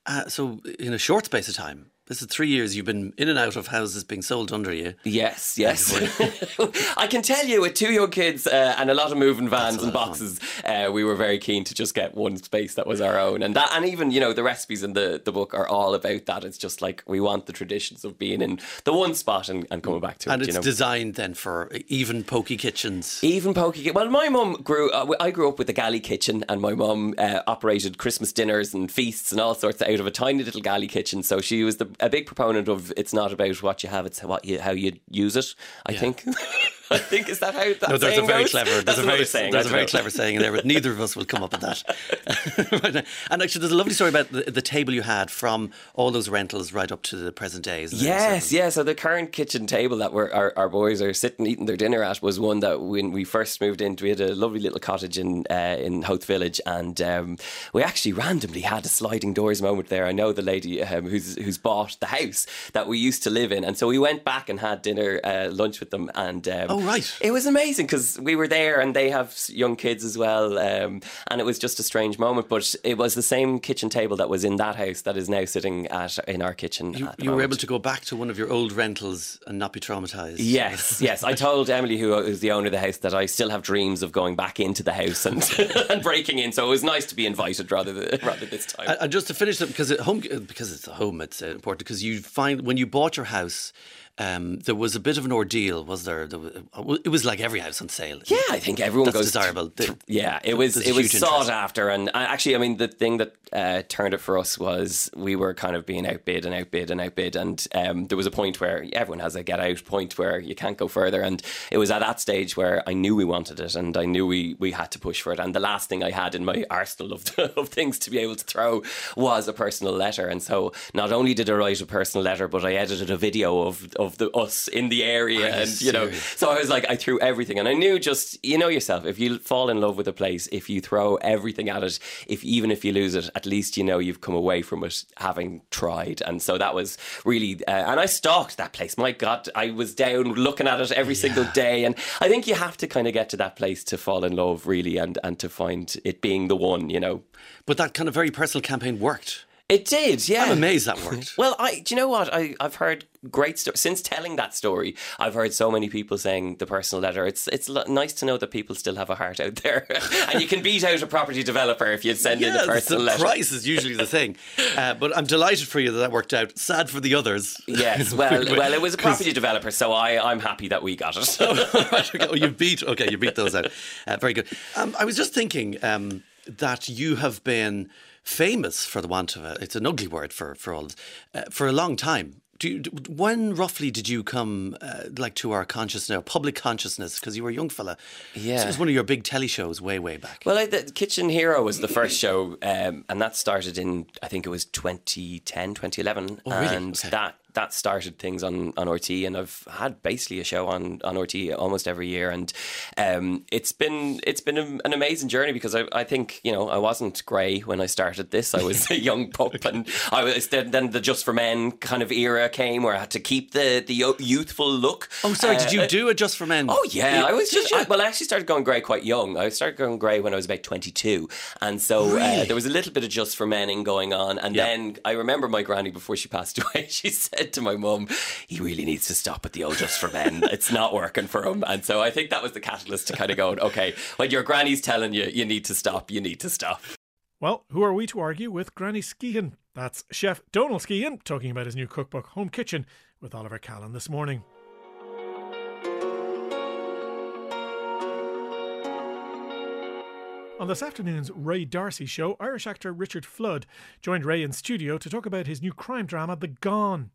Uh, so in a short space of time. This is three years you've been in and out of houses being sold under you.
Yes, yes. I can tell you, with two young kids uh, and a lot of moving vans and boxes, uh, we were very keen to just get one space that was our own, and that, and even you know, the recipes in the, the book are all about that. It's just like we want the traditions of being in the one spot and, and coming back to
And
it.
And it's
you know?
designed then for even pokey kitchens.
Even pokey. Well, my mum grew. Uh, I grew up with a galley kitchen, and my mum uh, operated Christmas dinners and feasts and all sorts out of a tiny little galley kitchen. So she was the, a big proponent of it's not about what you have; it's what you, how you use it. I think. I think is that how that
no, there's a very
goes?
clever. There's a very,
saying.
there's a very clever saying in there, but neither of us will come up with that. and actually, there's a lovely story about the, the table you had from all those rentals right up to the present day.
Yes, yeah. So the current kitchen table that we're, our, our boys are sitting eating their dinner at was one that when we first moved into, we had a lovely little cottage in uh, in Howth Village, and um, we actually randomly had a sliding doors moment there. I know the lady um, who's who's bought the house that we used to live in, and so we went back and had dinner, uh, lunch with them, and um,
Oh, right.
it was amazing because we were there, and they have young kids as well, um, and it was just a strange moment. But it was the same kitchen table that was in that house that is now sitting at in our kitchen.
You,
at the
you were able to go back to one of your old rentals and not be traumatized.
Yes, yes. I told Emily, who is the owner of the house, that I still have dreams of going back into the house and, and breaking in. So it was nice to be invited rather than, rather this time.
And, and just to finish it, because at home, because it's a home, it's uh, important. Because you find when you bought your house, um, there was a bit of an ordeal, was there? there was, it was like every house on sale.
yeah, I think everyone
That's
goes.
desirable.
th- yeah, it was it was sought
interest.
after, and uh, actually, I mean, the thing that uh, turned it for us was we were kind of being outbid and outbid and outbid, and um, there was a point where everyone has a get out point where you can't go further, and it was at that stage where I knew we wanted it, and I knew we we had to push for it, and the last thing I had in my arsenal of of things to be able to throw was a personal letter, and so not only did I write a personal letter, but I edited a video of of the us in the area, and you know, so I was like, I threw everything, and I knew just you know yourself. If you fall in love with a place, if you throw everything at it, if even if you lose it, at least you know you've come away from it having tried. And so that was really, uh, and I stalked that place. My God, I was down looking at it every single day, and I think you have to kind of get to that place to fall in love, really, and and to find it being the one. You know,
But that kind of very personal campaign worked.
It did. Yeah,
I'm amazed that worked.
well, I do you know what I I've heard great stories since telling that story. I've heard so many people saying the personal letter. It's it's l- nice to know that people still have a heart out there, and you can beat out a property developer if you send in
yeah,
a personal
the
letter.
price is usually the thing. Uh, but I'm delighted for you that that worked out. Sad for the others.
Yes, well, well, it was a property developer, so I I'm happy that we got it.
right. Oh, you beat. Okay, you beat those out. Uh, very good. Um, I was just thinking um, that you have been famous for the want of a. It's an ugly word for for all this, uh, for a long time. Do you, when roughly did you come uh, like to our consciousness, public consciousness? Because you were a young fella.
Yeah.
it was one of your big telly shows way way back.
Well, I, the Kitchen Hero was the first show, um, and that started in I think it was 2010, 2011,
Oh, really?
and
Okay.
that that started things on on RTE, and I've had basically a show on on RTE almost every year, and um, it's been it's been a, an amazing journey because I, I think you know I wasn't grey when I started this. I was a young pup, and I was then, then the Just for Men kind of era came where I had to keep the the youthful look.
oh, sorry. did you
Uh,
do a just for men?
Oh yeah, I was just? I, well. I actually started going grey quite young. I started going grey when I was about twenty-two, and so uh, there was a little bit of just for menning going on. And
Yeah.
then I remember my granny before she passed away. She said to my mum, "He really needs to stop at the old just for men. it's not working for him." And so I think that was the catalyst to kind of going, "Okay, when your granny's telling you you need to stop, you need to stop."
Well, who are we to argue with Granny Skehan? That's Chef Donal Skehan talking about his new cookbook, Home Kitchen, with Oliver Callan this morning. On this afternoon's Ray D'Arcy show, Irish actor Richard Flood joined Ray in studio to talk about his new crime drama, The Gone.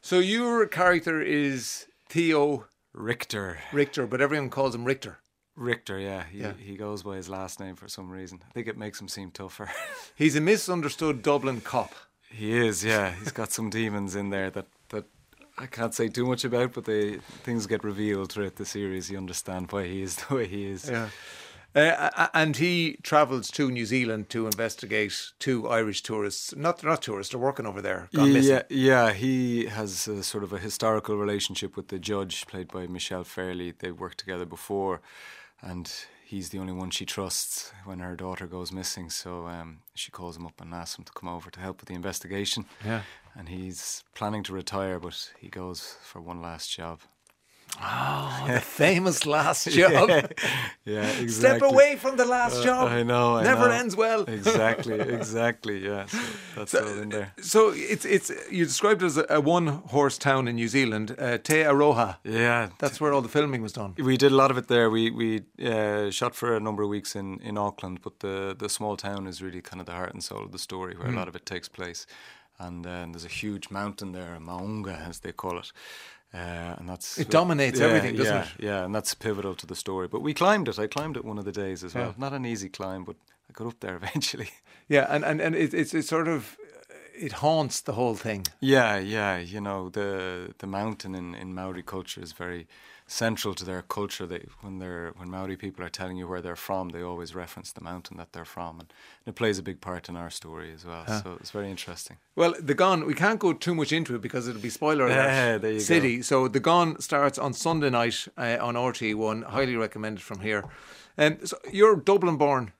So your character is Theo
Richter.
Richter, but everyone calls him Richter.
Richter, yeah. He,
Yeah.
he goes by his last name for some reason. I think it makes him seem tougher.
He's a misunderstood Dublin cop.
he is, yeah. He's got some demons in there that, that I can't say too much about, but they things get revealed throughout the series. You understand why he is the way he is.
Yeah. Uh, and he travels to New Zealand to investigate two Irish tourists. Not not tourists, they're working over there. Gone missing.
Yeah, yeah, he has a sort of a historical relationship with the judge, played by Michelle Fairley. They've worked together before, and he's the only one she trusts when her daughter goes missing. So um, she calls him up and asks him to come over to help with the investigation.
Yeah.
And he's planning to retire, but he goes for one last job.
Oh, the famous last job.
yeah, yeah, exactly.
Step away from the last
Uh,
job.
I know. I
Never
know.
ends well.
exactly, exactly. Yeah, so that's all in there.
So it's it's you described it as a, a one horse town in New Zealand, uh, Te Aroha.
Yeah,
That's where all the filming was done.
We did a lot of it there. We we uh, shot for a number of weeks in, in Auckland, but the the small town is really kind of the heart and soul of the story, where
Mm.
a lot of it takes place. And, uh, and there's a huge mountain there, Maunga, as they call it. Uh, and that's
It dominates
yeah,
everything, doesn't
yeah,
it?
Yeah, and that's pivotal to the story. But we climbed it. I climbed it one of the days as well.
Yeah.
Not an easy climb, but I got up there eventually.
Yeah, and and and it, it's it's sort of it haunts the whole thing.
Yeah, yeah. You know, the the mountain in, in Maori culture is very central to their culture. They when they're when Maori people are telling you where they're from, they always reference the mountain that they're from, and it plays a big part in our story as well.
Huh.
So it's very interesting.
Well, the Gone, we can't go too much into it because it'll be spoiler alert.
Yeah, there you go.
City. So the Gone starts on Sunday night uh, on RTE1. Highly recommended from here. Um, so you're Dublin born,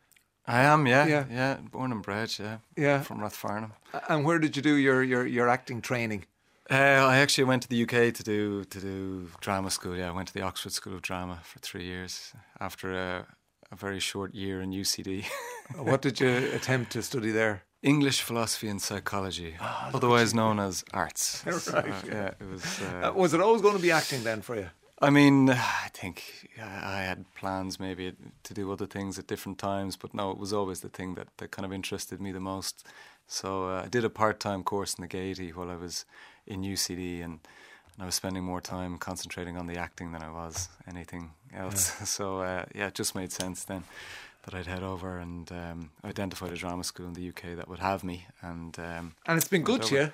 I am, yeah,
Yeah.
yeah, born and bred, yeah,
Yeah.
from Rathfarnham.
and where did you do your your, your acting training?
Uh, I actually went to the UK to do to do drama school. Yeah, I went to the Oxford School of Drama for three years after a, a very short year in UCD.
What did you attempt to study there?
English, philosophy, and psychology, otherwise known as arts.
Right,
So, yeah, it was. Uh,
Uh, was it always going to be acting then for you?
I mean, I think I had plans maybe to do other things at different times, but no, it was always the thing that, that kind of interested me the most. So uh, I did a part time course in the Gaiety while I was in UCD, and, and I was spending more time concentrating on the acting than I was anything else. So uh, yeah, it just made sense then that I'd head over and um, identified a drama school in the UK that would have me. And um,
And it's been good
went
to
over.
you.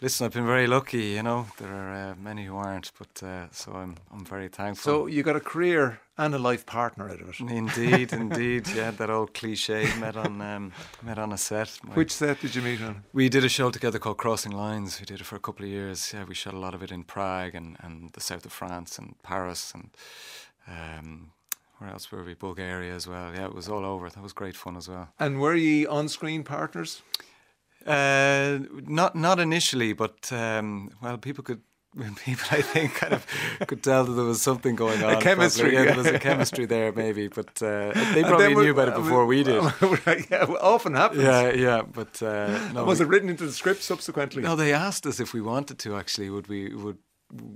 Listen, I've been very lucky. You know, there are uh, many who aren't, but uh, so I'm I'm very thankful.
So you got a career and a life partner out of it.
Indeed, indeed, yeah, that old cliche met on um, met on a set. My-
Which set did you meet on?
we did a show together called Crossing Lines. We did it for a couple of years. Yeah, we shot a lot of it in Prague and, and the south of France and Paris and um, where else were we? Bulgaria as well. Yeah, it was all over. That was great fun as well.
And were ye on-screen partners?
Uh, not not initially, but um, well, people could. People, I think, kind of could tell that there was something going on.
chemistry.
Yeah,
yeah.
there was a chemistry there, maybe, but uh, they probably knew about it before we did.
right, yeah, well, often happens.
Yeah, yeah, but uh, no,
was
we-
it written into the script subsequently?
No, they asked us if we wanted to. Actually, would we would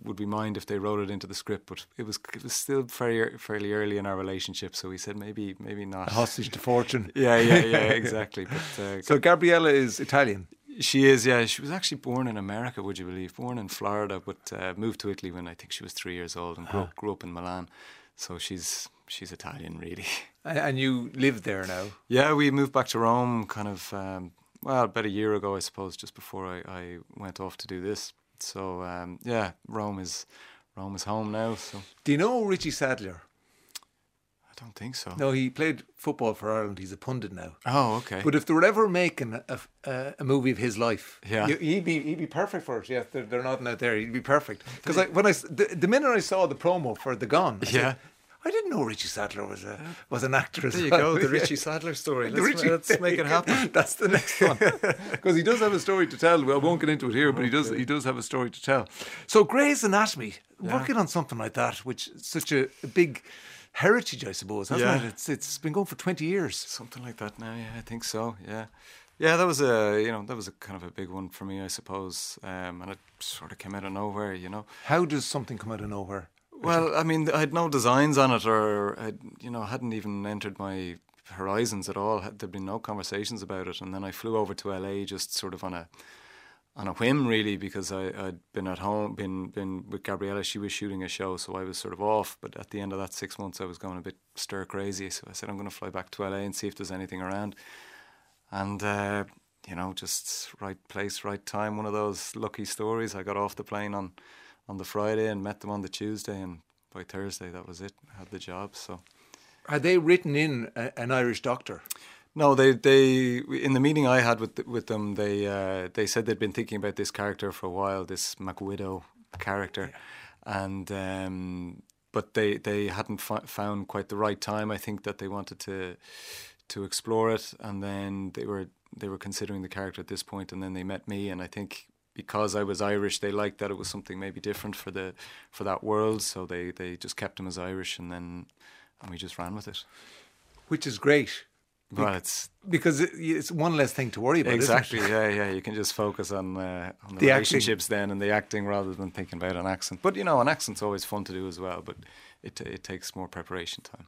would we mind if they wrote it into the script? But it was it was still very fairly early in our relationship, so we said maybe maybe not.
A hostage to fortune.
Yeah, yeah, yeah, exactly. But uh,
So Gabriella is Italian.
she is, yeah. She was actually born in America, would you believe? Born in Florida, but uh, moved to Italy when I think she was three years old and grew, up, grew up in Milan. So she's she's Italian, really.
And- And you live there now.
Yeah, we moved back to Rome kind of, um, well, about a year ago, I suppose, just before I, I went off to do this. So, um, yeah, Rome is Rome is home now. So
Do you know Richie Sadlier?
I don't think so.
No, he played football for Ireland. He's a pundit now.
Oh, okay.
But if they were ever making a, a, a movie of his life,
Yeah.
you- he'd be he'd be perfect for it. Yeah, they're, they're nodding out there. He'd be perfect. Because when I, when I s- the, the minute I saw the promo for The Gone, I said,
Yeah.
I didn't know Richie Sadlier was a was an actor as
There you
well.
go, the Richie Sadlier story. Let's- let's make it happen.
That's the next one because he does have a story to tell. Well, I won't get into it here, but he does. He does have a story to tell. So Grey's Anatomy, working on something like that, which is such a, a big heritage, I suppose, hasn't
Yeah.
it? It's it's been going for twenty years.
Something like that now, yeah, I think so. Yeah, yeah, that was a you know that was a kind of a big one for me, I suppose, um, and it sort of came out of nowhere, you know.
How does something come out of nowhere?
Well, I mean, I had no designs on it, or I, you know, hadn't even entered my horizons at all. Had- There'd been no conversations about it, and then I flew over to LA just sort of on a on a whim really because I, had been at home, been been with Gabriella. She was shooting a show, so I was sort of off. But at the end of that six months, I was going a bit stir crazy. So I said I'm going to fly back to LA and see if there's anything around. And uh, you know, just right place, right time. One of those lucky stories. I got off the plane on on the Friday and met them on the Tuesday, and by Thursday that was it. I had the job. So,
are they written in a, an Irish doctor?
No, they they in the meeting I had with with them, they uh, they said they'd been thinking about this character for a while, this McWidow character, yeah. and um, but they they hadn't f- found quite the right time. I think that they wanted to to explore it, and then they were they were considering the character at this point, and then they met me, and I think because I was Irish, they liked that it was something maybe different for the for that world, so they they just kept him as Irish, and then and we just ran with it,
which is great
well, it's
because it's one less thing to worry about.
Exactly. yeah, yeah. You can just focus on, uh, on the, the relationships acting. then and the acting rather than thinking about an accent. But you know, an accent's always fun to do as well. But it it takes more preparation time.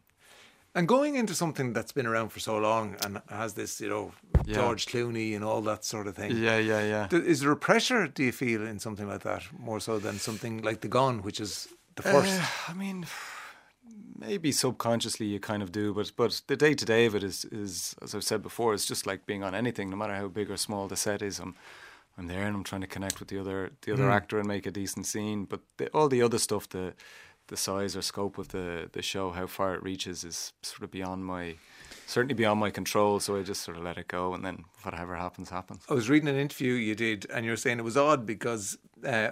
And going into something that's been around for so long and has this, you know, yeah. George Clooney and all that sort of thing.
Yeah, yeah, yeah.
Is there a pressure, do you feel, in something like that, more so than something like The Gone, which is the first? Uh,
I mean, maybe subconsciously you kind of do, but but the day to day of it is is as I've said before, it's just like being on anything, no matter how big or small the set is. I'm I'm there and I'm trying to connect with the other the other mm. actor and make a decent scene. But the, all the other stuff, the the size or scope of the the show, how far it reaches, is sort of beyond my certainly beyond my control. So I just sort of let it go, and then whatever happens, happens.
I was reading an interview you did, and you were saying it was odd because. Uh,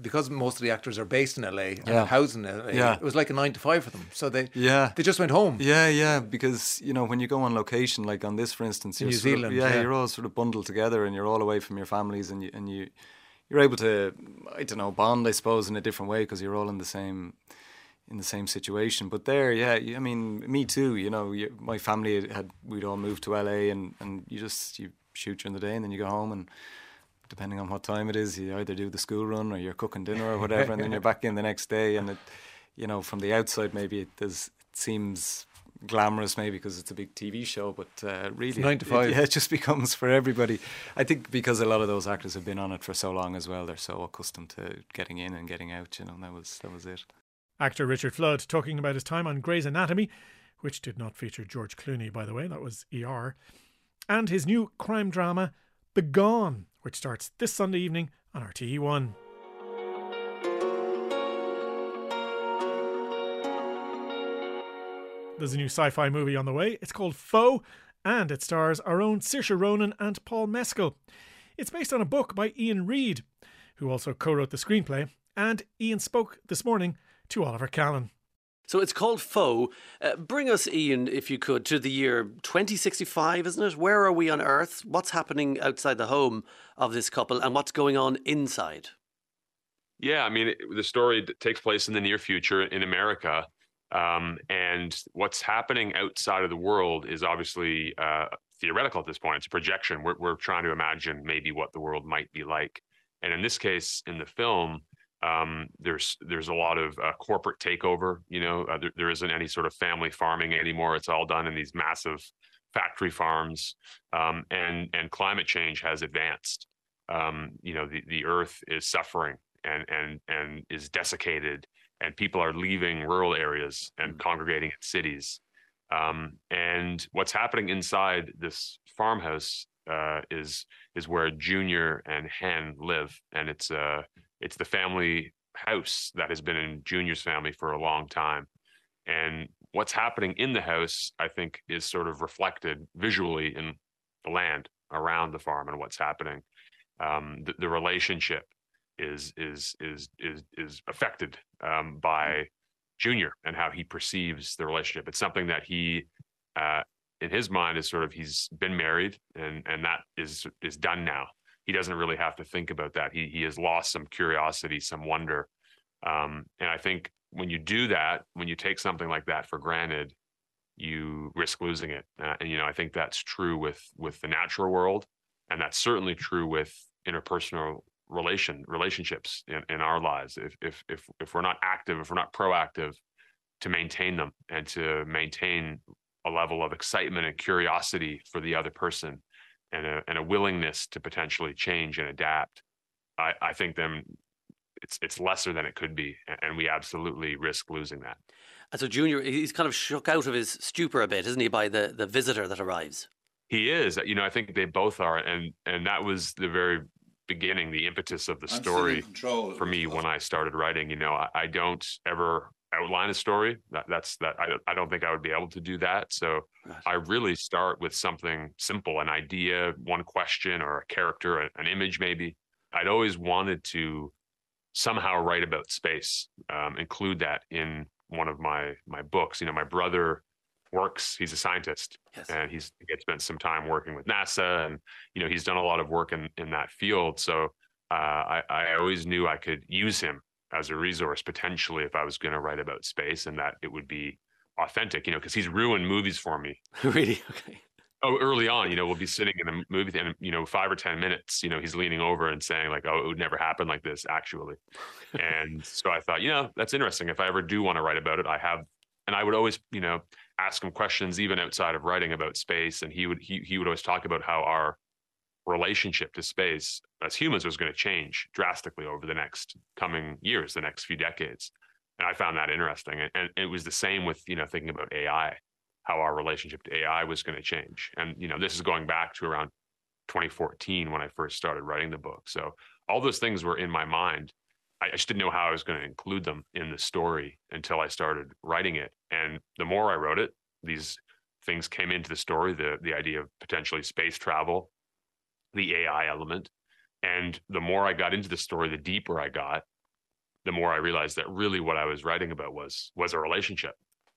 because most of the actors are based in LA and yeah. housed in LA, yeah. it was like a nine to five for them. So they
yeah
they just went home.
Yeah, yeah, because you know when you go on location, like on this, for instance,
in New Zealand,
of, yeah, yeah, you're all sort of bundled together and you're all away from your families, and you and you you're able to I don't know bond, I suppose, in a different way because you're all in the same in the same situation. But there, yeah, I mean, me too. You know, you, my family had we'd all moved to LA, and and you just you shoot during the day, and then you go home and depending on what time it is, you either do the school run or you're cooking dinner or whatever, and then you're back in the next day. And it, you know, from the outside, maybe it does. It seems glamorous, maybe because it's a big TV show, but uh, really,
nine to five.
It, yeah, it just becomes for everybody. I think because a lot of those actors have been on it for so long as well, they're so accustomed to getting in and getting out. You know, that was that was it.
Actor Richard Flood talking about his time on Grey's Anatomy, which did not feature George Clooney, by the way. That was ER, and his new crime drama, The Gone which starts this Sunday evening on RTE1. There's a new sci fi movie on the way. It's called Foe, and it stars our own Saoirse Ronan and Paul Mescal. It's based on a book by Iain Reid, who also co wrote the screenplay, and Iain spoke this morning to Oliver Callan.
So it's called Foe. Uh, bring us, Iain, if you could, to the year 2065, isn't it? Where are we on Earth? What's happening outside the home of this couple and what's going on inside?
Yeah, I mean, it, the story takes place in the near future in America. Um, and what's happening outside of the world is obviously uh, theoretical at this point. It's a projection. We're, we're trying to imagine maybe what the world might be like. And in this case, in the film, um, there's there's a lot of uh, corporate takeover. You know, uh, there, there isn't any sort of family farming anymore. It's all done in these massive factory farms, um, and and climate change has advanced. Um, you know, the the Earth is suffering and and and is desiccated, and people are leaving rural areas and mm-hmm. congregating in cities. Um, and what's happening inside this farmhouse uh, is is where Junior and Hen live, and it's uh it's the family house that has been in Junior's family for a long time. And what's happening in the house, I think, is sort of reflected visually in the land around the farm and what's happening. Um, the, the, relationship is is is is is affected um, by Junior and how he perceives the relationship. It's something that he, uh, in his mind, is sort of he's been married and and that is is done now he doesn't really have to think about that. He he has lost some curiosity, some wonder, um, and I think when you do that, when you take something like that for granted, you risk losing it. Uh, and you know, I think that's true with with the natural world, and that's certainly true with interpersonal relation relationships in, in our lives. If if if if we're not active, if we're not proactive to maintain them and to maintain a level of excitement and curiosity for the other person and a, and a willingness to potentially change and adapt, I, I think then it's it's lesser than it could be, and we absolutely risk losing that.
And so Junior, he's kind of shook out of his stupor a bit, isn't he, by the, the visitor that arrives?
He is. You know, I think they both are, and and that was the very beginning, the impetus of the story for me when I started writing. You know, I, I don't ever outline a story. That, that's that. I, I don't think I would be able to do that. So. I really start with something simple, an idea, one question, or a character, an image, maybe. I'd always wanted to somehow write about space, um, include that in one of my my books. You know, my brother works. He's a scientist, yes. and he's he spent some time working with NASA, and you know he's done a lot of work in in that field. So uh, I I always knew I could use him as a resource potentially if I was going to write about space, and that it would be authentic. You know, because he's ruined movies for me.
really? Okay.
Oh, early on, you know, we'll be sitting in a movie and you know, five or ten minutes, you know, he's leaning over and saying like, "Oh, it would never happen like this, actually." and so I thought, you know, that's interesting. If I ever do want to write about it, I have, and I would always, you know, ask him questions even outside of writing about space, and he would he he would always talk about how our relationship to space as humans was going to change drastically over the next coming years, the next few decades. And I found that interesting. And, and it was the same with you know thinking about AI how our relationship to AI was going to change. And you know, this is going back to around 2014 when I first started writing the book. So all those things were in my mind. I just didn't know how I was going to include them in the story until I started writing it. And the more I wrote it, these things came into the story, the the idea of potentially space travel, the AI element. And the more I got into the story, the deeper I got, the more I realized that really what I was writing about was was a relationship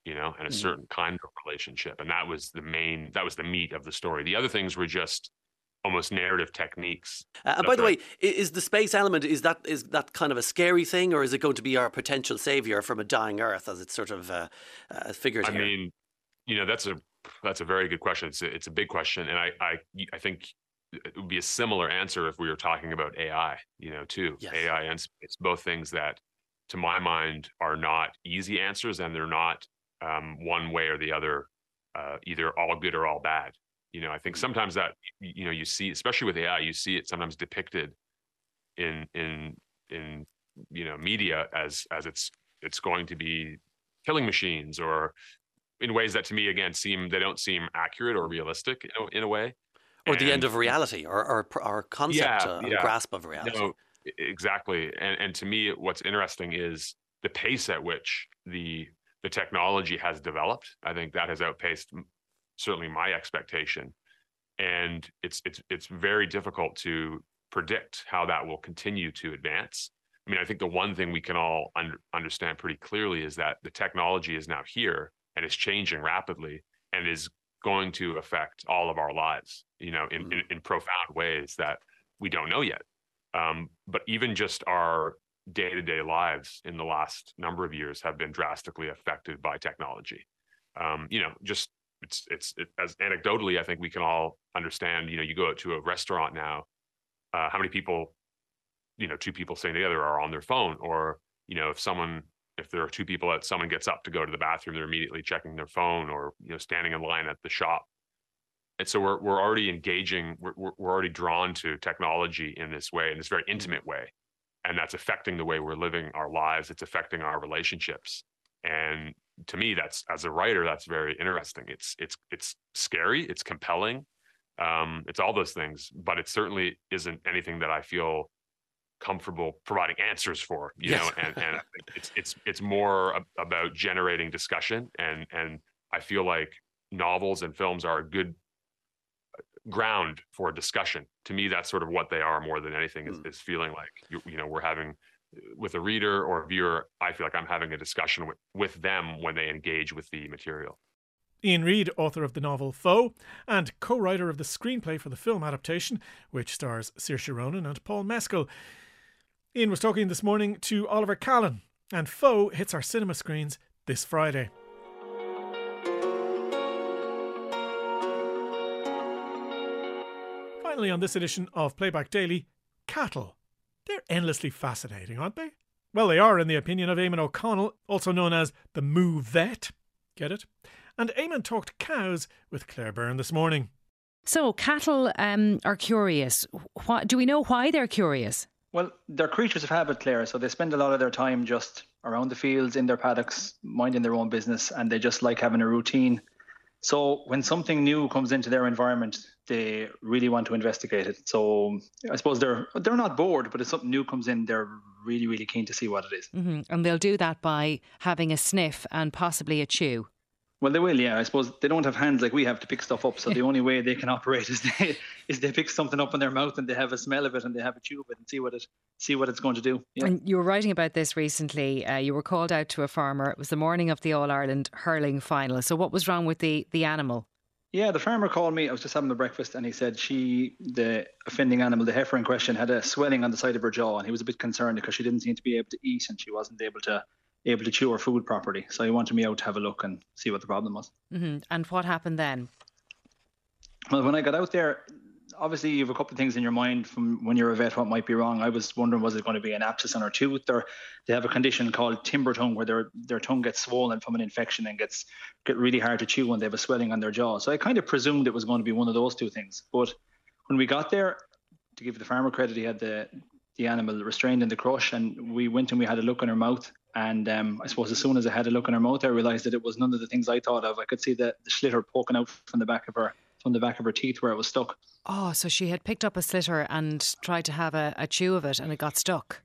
you know, and a mm-hmm. certain kind of relationship. And that was the main, that was the meat of the story. The other things were just almost narrative techniques.
Uh, and by the way, is the space element is that is that kind of a scary thing, or is it going to be our potential savior from a dying Earth, as it's sort of uh, uh, figured
I
here?
mean, you know, that's a that's a very good question. It's a, it's a big question, and I I I think it would be a similar answer if we were talking about AI. You know, too yes. AI and space, both things that, to my mind, are not easy answers, and they're not um, one way or the other, uh, either all good or all bad. You know, I think sometimes that you know you see, especially with AI, you see it sometimes depicted in in in you know media as as it's it's going to be killing machines or in ways that to me again seem they don't seem accurate or realistic in a, in a way
or and, the end of reality or or, or concept
yeah,
uh,
yeah.
grasp of reality
no, exactly and and to me what's interesting is the pace at which the the technology has developed. I think that has outpaced certainly my expectation, and it's it's it's very difficult to predict how that will continue to advance. I mean, I think the one thing we can all un- understand pretty clearly is that the technology is now here and is changing rapidly and is going to affect all of our lives, you know, in, mm-hmm. in, in, profound ways that we don't know yet. Um, but even just our day to day lives in the last number of years have been drastically affected by technology. Um, you know, just it's it's it, as anecdotally, I think we can all understand. You know, you go out to a restaurant now, uh, how many people, you know, two people sitting together are on their phone, or you know, if someone if there are two people that someone gets up to go to the bathroom, they're immediately checking their phone, or you know, standing in line at the shop. And so we're we're already engaging, we're we're already drawn to technology in this way, in this very intimate way and that's affecting the way we're living our lives it's affecting our relationships and to me that's as a writer that's very interesting it's it's it's scary it's compelling um, it's all those things but it certainly isn't anything that i feel comfortable providing answers for you yes. know and, and it's it's it's more about generating discussion and and i feel like novels and films are a good ground for discussion. To me, that's sort of what they are more than anything is, mm. is feeling like, you, you, know, we're having uh, with a reader or a viewer, I feel like I'm having a discussion with, with them when they engage with the material.
Iain Reid, author of the novel Foe and co writer of the screenplay for the film adaptation, which stars Saoirse Ronan and Paul Mescal. Iain was talking this morning to Oliver Callan, and Foe hits our cinema screens this Friday. Finally, on this edition of Playback Daily, cattle. They're endlessly fascinating, aren't they? Well, they are, in the opinion of Eamon O'Connell, also known as the Moo Vet. Get it? And Eamon talked cows with Claire Byrne this morning.
So, cattle um, are curious. What, do we know why they're curious?
Well, they're creatures of habit, Claire, so they spend a lot of their time just around the fields, in their paddocks, minding their own business, and they just like having a routine. So when something new comes into their environment, they really want to investigate it. So I suppose they're they're not bored, but if something new comes in, they're really really keen to see what it is.
Mm-hmm. And they'll do that by having a sniff and possibly a chew.
Well, they will, yeah. I suppose they don't have hands like we have to pick stuff up, so the only way they can operate is they is they pick something up in their mouth and they have a smell of it and they have a chew of it and see what it see what it's going to do.
Yeah. And you were writing about this recently. Uh, you were called out to a farmer. It was the morning of the All Ireland hurling final. So what was wrong with the the animal?
Yeah, the farmer called me. I was just having the breakfast, and he said she, the offending animal, the heifer in question, had a swelling on the side of her jaw, and he was a bit concerned because she didn't seem to be able to eat and she wasn't able to able to chew her food properly. So he wanted me out to have a look and see what the problem was.
Mm-hmm. And what happened then?
Well, when I got out there, obviously you have a couple of things in your mind from when you're a vet what might be wrong. I was wondering was it going to be an abscess on her tooth or they have a condition called timber tongue where their their tongue gets swollen from an infection and gets get really hard to chew when they have a swelling on their jaw. So I kind of presumed it was going to be one of those two things. But when we got there, to give the farmer credit, he had the the animal restrained in the crush and we went and we had a look in her mouth and um, I suppose as soon as I had a look in her mouth, I realised that it was none of the things I thought of. I could see the, the sliotar poking out from the back of her from the back of her teeth where it was stuck.
Oh, so she had picked up a sliotar and tried to have a, a chew of it, and it got stuck.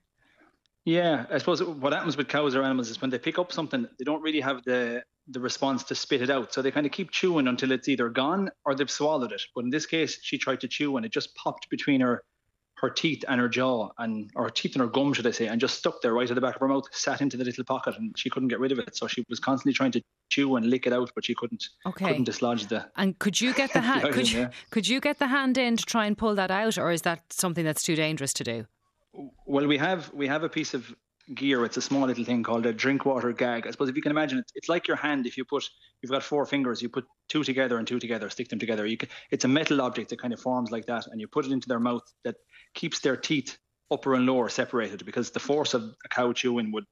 Yeah, I suppose what happens with cows or animals is when they pick up something, they don't really have the the response to spit it out. So they kind of keep chewing until it's either gone or they've swallowed it. But in this case, she tried to chew and it just popped between her her teeth and her jaw and or her teeth and her gum should I say and just stuck there right at the back of her mouth sat into the little pocket and she couldn't get rid of it. So she was constantly trying to chew and lick it out but she couldn't
okay.
couldn't dislodge the
and could you get the hand could you, could you get the hand in to try and pull that out or is that something that's too dangerous to do?
Well we have we have a piece of gear. It's a small little thing called a Drinkwater gag. I suppose if you can imagine it, it's like your hand. If you put, you've got four fingers, you put two together and two together, stick them together. You can, it's a metal object that kind of forms like that, and you put it into their mouth that keeps their teeth upper and lower separated because the force of a cow chewing would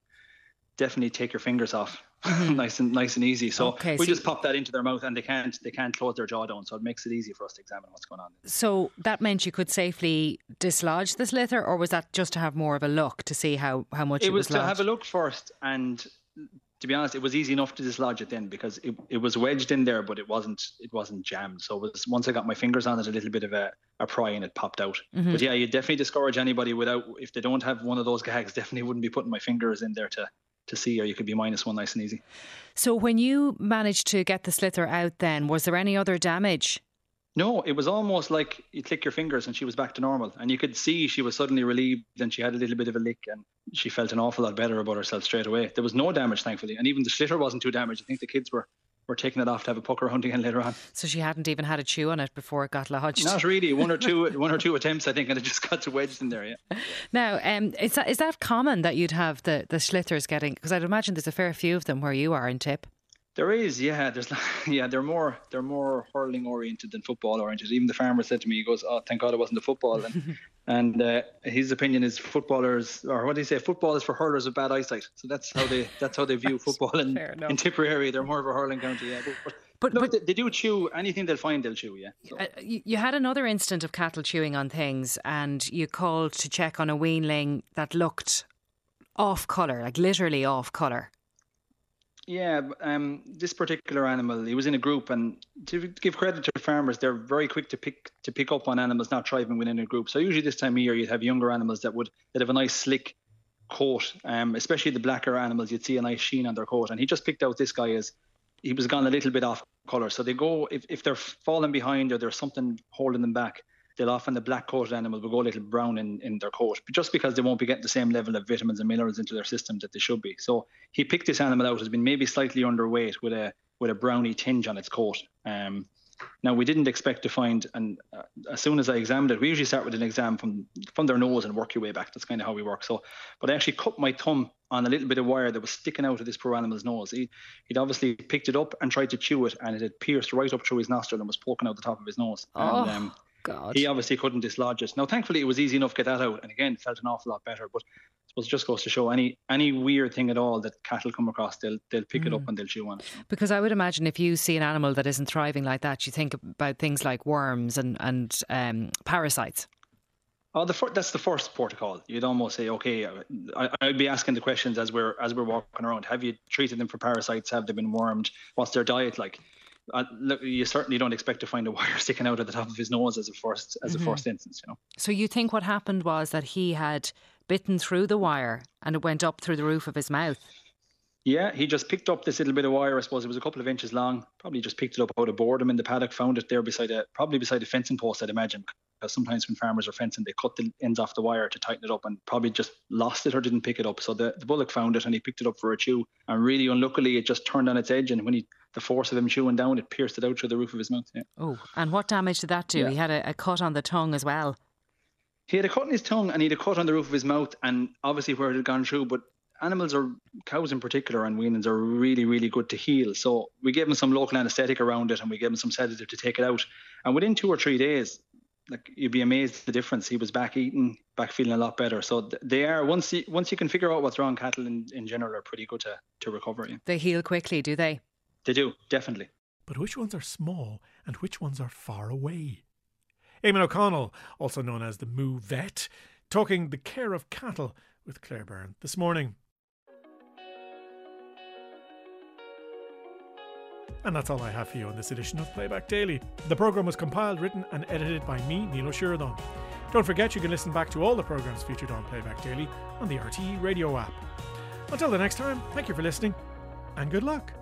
definitely take your fingers off mm-hmm. nice and nice and easy. So okay, we so just pop that into their mouth and they can't they can't close their jaw down. So it makes it easy for us to examine what's going on.
So that meant you could safely dislodge the sliotar, or was that just to have more of a look to see how how much it,
it
was?
to have a look first, and to be honest, it was easy enough to dislodge it then because it, it was wedged in there, but it wasn't it wasn't jammed. So it was once I got my fingers on it, a little bit of a, a pry and it popped out. Mm-hmm. But yeah, you definitely discourage anybody without if they don't have one of those gags, definitely wouldn't be putting my fingers in there to to see, or you could be minus one nice and easy.
So when you managed to get the sliotar out, then was there any other damage?
No, it was almost like you click your fingers and she was back to normal. And you could see she was suddenly relieved and she had a little bit of a lick and she felt an awful lot better about herself straight away. There was no damage, thankfully. And even the sliotar wasn't too damaged. I think the kids were were taking it off to have a pucker hunt again later on.
So she hadn't even had a chew on it before it got lodged.
Not really. One or two, one or two attempts, I think, and it just got wedged in there. Yeah.
Now, um, is that is that common that you'd have the the sliotars getting? Because I'd imagine there's a fair few of them where you are in Tip.
There is, yeah. There's, yeah. They're more, they're more hurling oriented than football oriented. Even the farmer said to me, he goes, "Oh, thank God it wasn't the football." And, and uh, his opinion is footballers, or what do you say? Football is for hurlers with bad eyesight. So that's how they, that's how they view football in, in Tipperary. They're more of a hurling county. Yeah. But, but, Look, but they, do chew anything they'll find. They'll chew. Yeah. So. Uh,
you, you, had another instant of cattle chewing on things, and you called to check on a weanling that looked off color, like literally off color.
Yeah, um, this particular animal, he was in a group, and to give credit to farmers, they're very quick to pick to pick up on animals not thriving within a group. So usually this time of year, you'd have younger animals that would that have a nice slick coat, um, especially the blacker animals. You'd see a nice sheen on their coat, and he just picked out this guy as he was gone a little bit off color. So they go if, if they're falling behind or there's something holding them back, they'll often the black coated animal will go a little brown in, in their coat, but just because they won't be getting the same level of vitamins and minerals into their system that they should be. So he picked this animal out as being maybe slightly underweight with a with a browny tinge on its coat. Um, now we didn't expect to find, and uh, as soon as I examined it, we usually start with an exam from from their nose and work your way back. That's kind of how we work. So, but I actually cut my thumb on a little bit of wire that was sticking out of this poor animal's nose. He, would obviously picked it up and tried to chew it, and it had pierced right up through his nostril and was poking out the top of his nose.
Oh.
And,
um, God.
He obviously couldn't dislodge it. Now, thankfully, it was easy enough to get that out, and again, felt an awful lot better. But I suppose it just goes to show any any weird thing at all that cattle come across, they'll they'll pick mm. it up mm. and they'll chew on it.
Because I would imagine if you see an animal that isn't thriving like that, you think about things like worms and and um, parasites.
Oh, the fir- that's the first protocol. You'd almost say, okay, I, I'd be asking the questions as we're as we're walking around. Have you treated them for parasites? Have they been wormed? What's their diet like? Look, you certainly don't expect to find a wire sticking out at the top of his nose as a first as
Mhm.
a first instance. You know.
So you think what happened was that he had bitten through the wire and it went up through the roof of his mouth.
Yeah, he just picked up this little bit of wire. I suppose it was a couple of inches long. Probably just picked it up out of boredom in the paddock. Found it there beside a probably beside a fencing post. I'd imagine because sometimes when farmers are fencing, they cut the ends off the wire to tighten it up, and probably just lost it or didn't pick it up. So the, the bullock found it and he picked it up for a chew. And really, unluckily, it just turned on its edge. And when he the force of him chewing down, it pierced it out through the roof of his mouth. Yeah.
Oh, and what damage did that do?
Yeah.
He had a, a cut on the tongue as well.
He had a cut in his tongue and he had a cut on the roof of his mouth, and obviously where it had gone through. But animals are cows in particular and weanings are really really good to heal. So we gave him some local anaesthetic around it, and we gave him some sedative to take it out. And within two or three days, like you'd be amazed at the difference. He was back eating, back feeling a lot better. So they are once you, once you can figure out what's wrong, cattle in, in general are pretty good to to recover. Yeah.
They heal quickly, do they?
They do definitely.
But which ones are small and which ones are far away? Eamon O'Connell, also known as the Moo Vet, talking the care of cattle with Claire Byrne this morning. And that's all I have for you on this edition of Playback Daily. The programme was compiled, written, and edited by me, Neil O'Sheridan. Don't forget you can listen back to all the programmes featured on Playback Daily on the RTE radio app. Until the next time, thank you for listening and good luck.